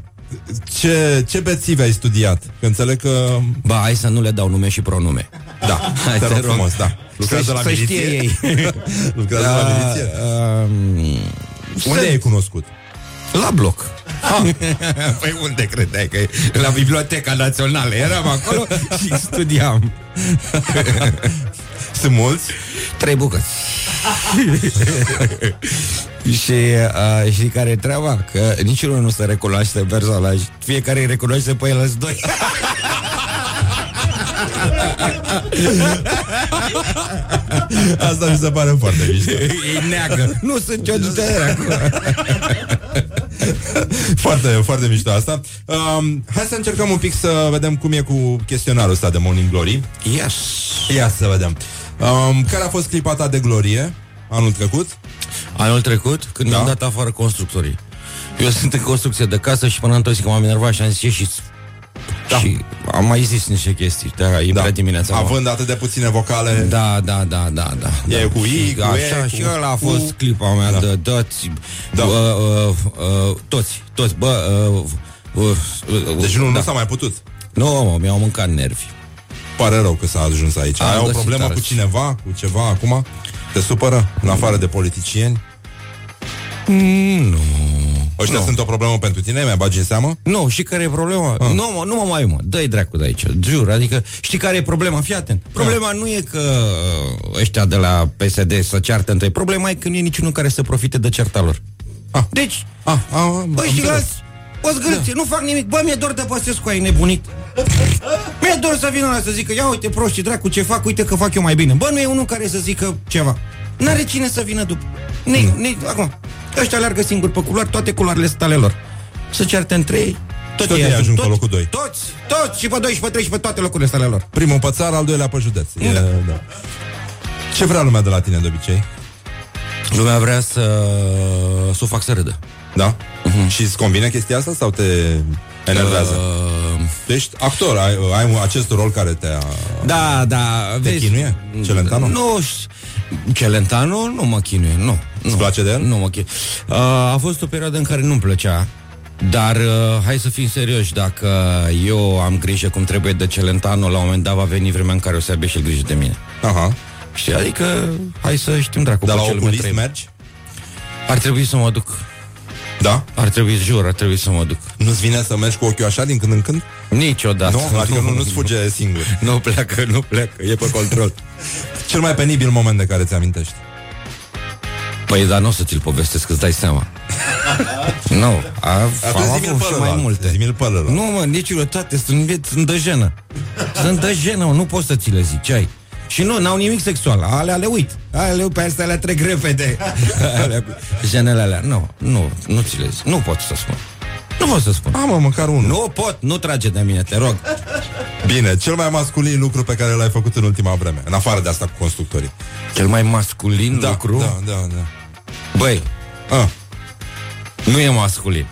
ce, ce bețivi ai studiat? Că înțeleg că... Ba, hai să nu le dau nume și pronume. Da, Hai, te te rog rog. frumos, da. Lucrează Să- la să miliție? știe ei. Lucrează la miliție? Um, Unde ai cunoscut? La bloc. păi unde credeai că e? La Biblioteca Națională Eram acolo și studiam Sunt mulți? Trei bucăți Și uh, știi care e treaba? Că niciunul nu se recunoaște personaj Fiecare îi recunoaște pe el alți doi Asta mi se pare foarte mișto. Ei neagă Nu sunt eu de acum Foarte, foarte mișto asta. Um, hai să încercăm un pic să vedem cum e cu chestionarul ăsta de Morning Glory. Yes. Ia să vedem. Um, care a fost clipa ta de glorie anul trecut? Anul trecut, când da. mi-am dat afară constructorii Eu sunt în construcție de casă și până într-o zi că m-am enervat și am zis ieșiți da. Și am mai zis niște chestii Da, e da. prea dimineața mă. Având atât de puține vocale. Da, da, da, da, da. E da. cu I, Și cu Așa, E, și cu ăla a U. fost clipa mea Da. de dați Da. uh, uh, uh, Toți, toți, bă uh, uh, uh, Deci nu, da. nu s-a mai putut. Nu, mă, mi-au mâncat nervi Pare rău că s-a ajuns aici. Am Ai o găsit problemă tare. cu cineva, cu ceva acum? Te supără? În afară de politicieni? Mm, nu Ăștia Nu. sunt o problemă pentru tine? Mi-a bagi în seamă? Nu, știi care e problema? Ah. Nu, mă, nu mă mai mă, dă-i dracu de aici, jur, adică știi care e problema? Fii atent. Problema nu e că uh, ăștia de la PSD să ceartă între ei, problema e că nu e niciunul care să profite de certa lor. Ah. Deci, Ah, ah, bă, și las, o zgârție, nu fac nimic, bă, mi-e dor de Băsescu, ai nebunit. Mi-e dor să vină ăla să zică, ia uite proști, dracu, ce fac, uite că fac eu mai bine. Bă, nu e unul care să zică ceva. N-are cine să vină după. Nici, nici, acum. Ăștia alergă singuri pe culoare, toate culoarele sunt ale lor. Să certe între ei. Și tot ei ajung pe locul 2. Toți, toți, și pe 2, și pe 3, și pe toate locurile sunt ale lor. Primul pe țară, al doilea pe județ. E, da. Ce vrea lumea de la tine de obicei? Lumea vrea să, să o fac să râdă. Da? Uh-huh. Și îți convine chestia asta sau te enervează? Uh... Tu ești actor, ai, ai acest rol care te Da, da. Te vezi, chinuie? Celentano? Nu, Celentano nu mă chinuie, nu. Îți place de el? Nu mă chinuie. Uh, a fost o perioadă în care nu-mi plăcea, dar uh, hai să fim serioși, dacă eu am grijă cum trebuie de Celentano, la un moment dat va veni vremea în care o să aibă și el grijă de mine. Aha. Știi, adică, hai să știm dracu. Dar pe la ce lume oculist trăim. mergi? Ar trebui să mă duc. Da? Ar trebui, jur, ar trebui să mă duc. Nu-ți vine să mergi cu ochiul așa din când în când? Niciodată. Nu? Adică nu, nu-ți fuge singur. Nu pleacă, nu pleacă, e pe control. Cel mai penibil moment de care ți-amintești? Păi, dar nu o să ți-l povestesc, îți dai seama. nu, a, Atunci am zi-mi-l avut pe și ălălalt, mai multe. zi-mi-l pe ălălalt. Nu, mă, niciodată, sunt, sunt de jenă. Sunt de jenă, mă, nu poți să ți le zici, ce ai? Și nu, n-au nimic sexual, alea le uit. Alea pe astea le trec repede. alea cu jenele alea, nu, nu, nu ți le zic, nu pot să spun. Nu pot să spun. Am mă, măcar unul. Nu pot, nu trage de mine, te rog. Bine, cel mai masculin lucru pe care l-ai făcut în ultima vreme, în afară de asta cu constructorii. Cel mai masculin da, lucru? Da, da, da. Băi, A, nu e masculin.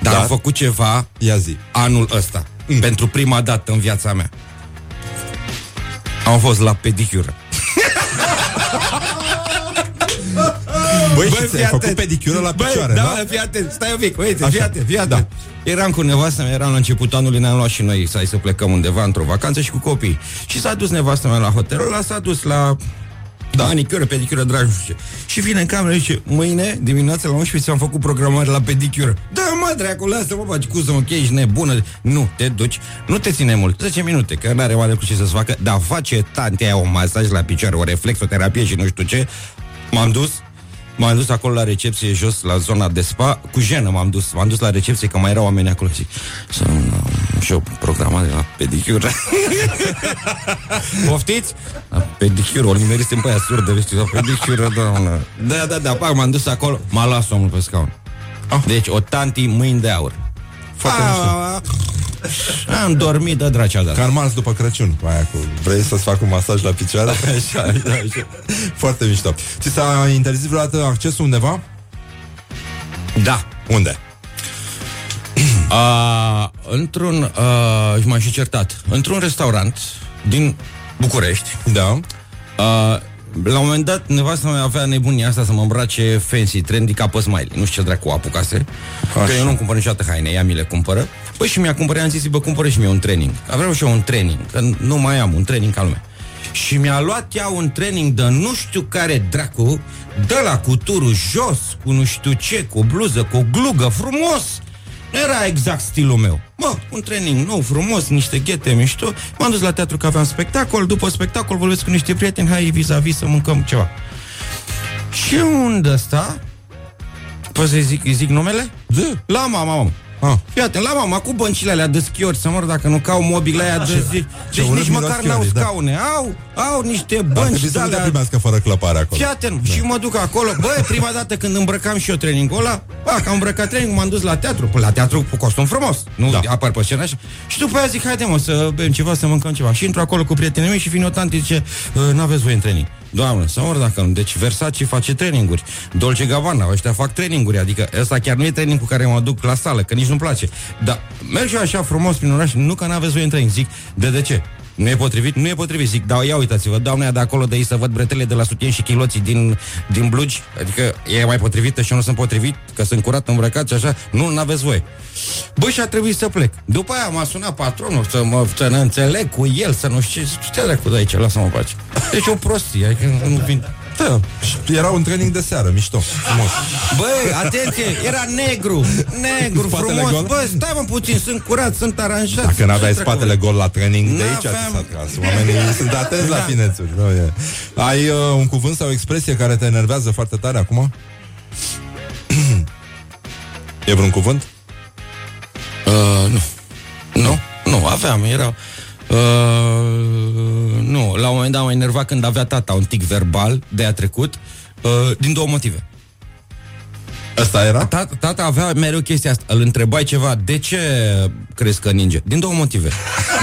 Dar Da. am făcut ceva ia zi. anul ăsta. Mm. Pentru prima dată în viața mea. Am fost la pedicură. Băi, Băi, și fii ți-ai făcut atent. pedicură la Băi, picioare, da? da? fii atent, stai un pic, uite, Așa. fii atent, fii atent. Da. Eram cu nevastă mea, eram la începutul anului, ne-am luat și noi să, hai să plecăm undeva într-o vacanță și cu copii. Și s-a dus nevastă mea la hotelul ăla, s-a dus la da. manicură, pedicură, drag, nu știu ce. Și vine în cameră și zice, mâine dimineața la 11 ți-am făcut programare la pedicură. Da, mă, dracu, lasă, mă, faci cu să mă ești nebună. Nu, te duci, nu te ține mult, 10 minute, că n-are mare cu ce să-ți facă, dar face tantea aia un masaj la picioare, o reflexoterapie și nu știu ce. M-am dus, M-am dus acolo la recepție jos, la zona de spa, cu jenă m-am dus. M-am dus la recepție, că mai erau oameni acolo. Zic, să am și eu programare la pedicură. Poftiți? La pedicură, o nimerisem pe aia surdă, știi, la pedicură, doamnă. Da, da, da, pac, m-am dus acolo, m-a luat somnul pe scaun. Deci, o tanti mâini de aur. Foarte A, Am dormit de dracea dată. Carmals după Crăciun, cu aia cu vrei să-ți fac un masaj la picioare? Așa, așa, așa. Foarte mișto. Ți s-a interzis vreodată accesul undeva? Da. Unde? Uh, într-un, uh, și m-am și certat, într-un restaurant din București. Da. Uh, la un moment dat, nevasta mea avea nebunia asta să mă îmbrace fancy, trendy ca pe smiley. Nu știu ce dracu apucase. Că eu nu-mi cumpăr niciodată haine, ea mi le cumpără. Păi și mi-a cumpărat, am zis, bă, cumpără și mie un training. Vreau și eu un training, că nu mai am un training ca lumea. Și mi-a luat ea un training de nu știu care dracu, de la cu turul jos, cu nu știu ce, cu o bluză, cu o glugă, frumos. Nu era exact stilul meu. Bă, un training nou, frumos, niște ghete mișto. M-am dus la teatru că aveam spectacol. După spectacol vorbesc cu niște prieteni. Hai vis-a-vis să mâncăm ceva. Și unde ăsta? Poți să zic, îi zic numele? Da. La mama, mama. Ah. Fii atent, la mama, cu băncile alea de schiori, să mor dacă nu cau mobile aia de zi. Deci urât nici miros măcar n-au schiorii, da. scaune. Au, au niște Ar bănci trebui de să nu te alea primească fără clăpare acolo. Fii atent, și mă duc acolo Bă, prima dată când îmbrăcam și eu trainingul ăla Bă, că am îmbrăcat training, m-am dus la teatru Păi la teatru cu costum frumos Nu da. apar pe scenă așa Și după aia zic, haide mă, să bem ceva, să mâncăm ceva Și intru acolo cu prietenii mei și vine o tante zice "Uh, N-aveți voie în training Doamne, să mor dacă nu. Deci Versace face traininguri. Dolce Gabbana, ăștia fac traininguri. Adică ăsta chiar nu e training cu care mă duc la sală, că nici nu-mi place. Dar merg și eu așa frumos prin oraș, nu că n-aveți voie în training. Zic, de de ce? Nu e potrivit? Nu e potrivit. Zic, da, ia uitați-vă, doamna aia de acolo de aici să văd bretele de la sutien și chiloții din, din blugi. Adică e mai potrivită și eu nu sunt potrivit, că sunt curat îmbrăcat și așa. Nu, n-aveți voie. Bă, și a trebuit să plec. După aia m-a sunat patronul să mă să ne înțeleg cu el, să nu știu ce. Ce dracu de aici, lasă-mă pace. Deci o prostie, adică nu vin. Da, și era un training de seară, mișto, frumos. Băi, atenție, era negru, negru, Spatele frumos. gol? Bă, stai mă puțin, sunt curat, sunt aranjat. Dacă n-aveai Ce dracu? spatele gol la training, de aici ți N-aveam. s-a tras. Oamenii sunt atenți la finețuri. Nu, e. Ai uh, un cuvânt sau o expresie care te enervează foarte tare acum? e vreun cuvânt? Uh, nu. Nu, nu, aveam, era... Uh, nu, la un moment dat m-am enervat când avea tata un tic verbal de a trecut Uh, din două motive. Asta era? Tata, tata avea mereu chestia asta. Îl întrebai ceva, de ce crezi că ninge? Din două motive.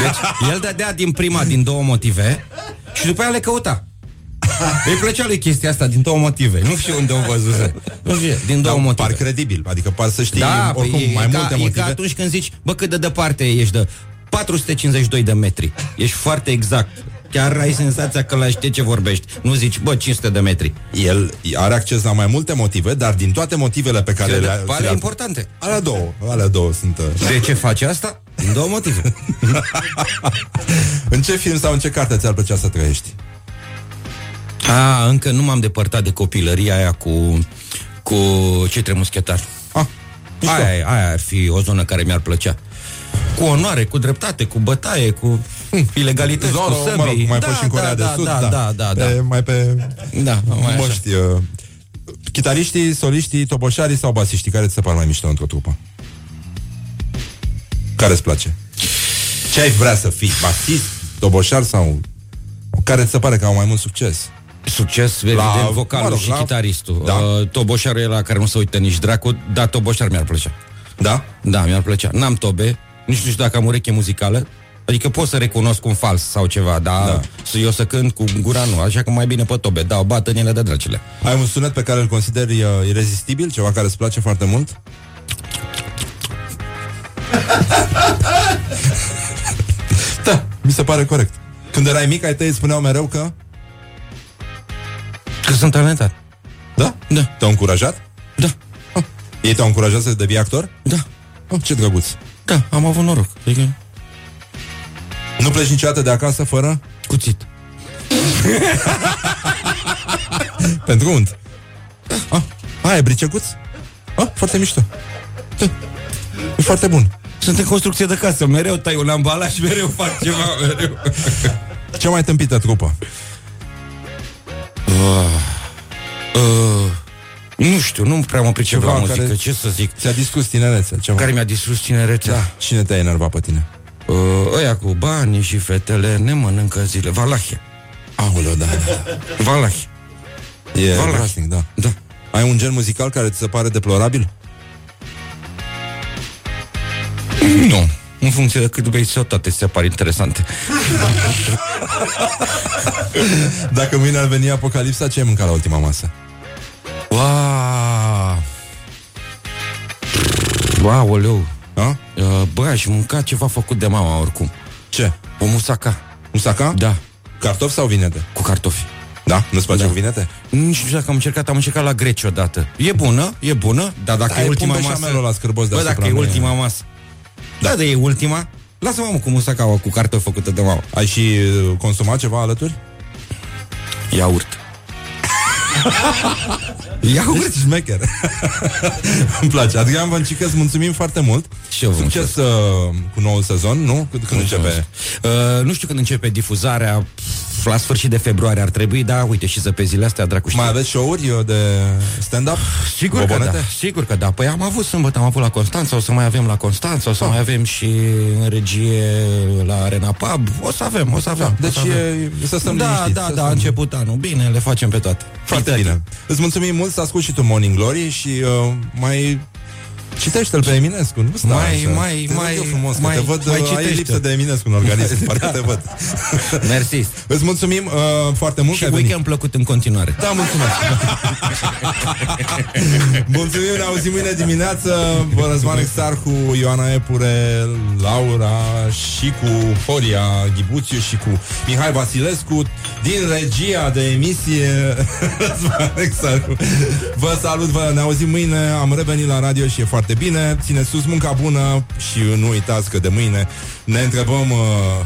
Deci, el dădea din prima din două motive și după aia le căuta. Îi plăcea lui chestia asta din două motive. Nu știu unde o văzuse. Nu știu, din două Da, motive. Par credibil, adică par să știi da, oricum păi, mai e multe ca, motive. E ca atunci când zici, bă, cât de departe ești de 452 de metri. Ești foarte exact. Chiar ai senzația că la știe ce vorbești. Nu zici, bă, 500 de metri. El are acces la mai multe motive, dar din toate motivele pe care Cele le-a... pare le-a- importante. Alea două, alea două sunt... uh, De ce face asta? Din două motive. în ce film sau în ce carte ți-ar plăcea să trăiești? A, încă nu m-am depărtat de copilăria aia cu, cu cei trei muschetari. Ah, aia, aia ar fi o zonă care mi-ar plăcea. Cu onoare, cu dreptate, cu bătaie, cu hm, ilegalități, Zorro, cu săbii. mă rog, mai da, fost și în Coreea da, de Sud, da, da. da, da, da. Pe, mai pe Da, mai așa. măști. Uh, chitariștii, soliștii, toboșarii sau basiștii? Care ți se par mai mișto într-o trupă? Care îți place? Ce ai vrea să fii? Basist, toboșar sau... Care ți se pare că au mai mult succes? Succes, evident, La- vocalul mă rog, și la- chitaristul. Da. Uh, toboșarul e la care nu se uită nici dracu, dar toboșar mi-ar plăcea. Da? Da, mi-ar plăcea. N-am tobe, nici nu știu dacă am ureche muzicală, Adică pot să recunosc un fals sau ceva, dar da. să eu să cânt cu gura nu, așa că mai bine pe tobe, dau bată în ele de dracile. Ai un sunet pe care îl consideri uh, irezistibil? Ceva care îți place foarte mult? da, mi se pare corect. Când erai mic, ai tăi îți spuneau mereu că... Că sunt talentat. Da? Da. Te-au încurajat? Da. Ah. Ei te-au încurajat să devii actor? Da. Oh, ce drăguț. Da, am avut noroc. Adică... Nu pleci niciodată de acasă fără? Cuțit. Pentru unt. Ah, aia e briceguț? Ah, foarte mișto. Da. E foarte bun. Sunt în construcție de casă, mereu tai un ambalaj, mereu fac ceva, mereu. Cea mai tâmpită trupă? Uh, uh, nu știu, nu prea mă pricep Ceva la muzică, care ce să zic. Ți-a distrus tinerețea. Ceva. Care mi-a distrus tinerețea. Da. Cine te-a enervat pe tine? Uh, ăia cu banii și fetele ne mănâncă zile. Valahia. Aoleu, da, da. Valahia. E Valahi. groaznic, da. Da. Ai un gen muzical care ți se pare deplorabil? Nu. În funcție de cât bei sau toate ți se par interesante. Dacă mâine ar veni apocalipsa, ce ai mâncat la ultima masă? Wow. Wow, oleu. A? Uh, bă, aș mânca ceva făcut de mama oricum. Ce? O musaca. Musaca? Da. Cartofi sau vinete? Cu cartofi. Da? Nu-ți place Da. cu vinete? Nu știu dacă am încercat, am încercat la greci odată. E bună, e bună, dar dacă Da, e e ultima pun masă... beșamelul ăla scârbos Bă, deasupra, dacă e nu e- ultima masă. Da, da, de e ultima. Lasă-mă mă, cu musacaua, cu cartofi făcută de mama. Ai și uh, consumat ceva alături? Iaurt. Iaurt? Ești șmecher. Îmi place. Adrian Văncică, îți mulțumim foarte mult. Și eu vă Succes uh, cu noul sezon, nu? Când, când începe? Uh, nu știu când începe difuzarea, la sfârșit de februarie ar trebui, da, uite, și zăpezile astea, dracu știe. Mai aveți show-uri uh, de stand-up? Sigur că Bobonete? da, sigur că da. Păi am avut sâmbătă, am avut la Constanța, o să mai avem la Constanța, o să Ah. mai avem și în regie la Arena Pub. O să avem, o să avem. Deci o să avem. e, să stăm Da, liniștiți, da, să da, stăm- a început anul. Bine, le facem pe toate. Foarte bine. Îți mulțumim mult să asculti și tu Morning Glory și uh, mai citește-l pe Eminescu. Nu sta Mai- așa. mai- Te rog mai- eu frumos, mai- că te văd, mai uh, ai citește. lipsă de Eminescu în organism, parcă te văd. Mersi. Îți mulțumim uh, foarte mult Și că ai venit. weekend plăcut în continuare. Da, mulțumesc. Mulțumim, ne auzim mâine dimineață. Vă Răzvan Exarhu, Ioana Epure, Laura și cu Horia Ghibuțiu și cu Mihai Vasilescu din regia de emisie Răzvan Exarhu. Vă salut, vă ne auzim mâine. Am revenit la radio și e foarte bine. Țineți sus munca bună și nu uitați că de mâine ne întrebăm uh,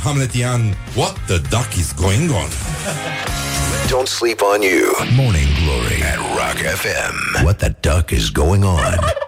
Hamletian What the duck is going on? Don't sleep on you. Morning Glory at Rock FM. What the duck is going on?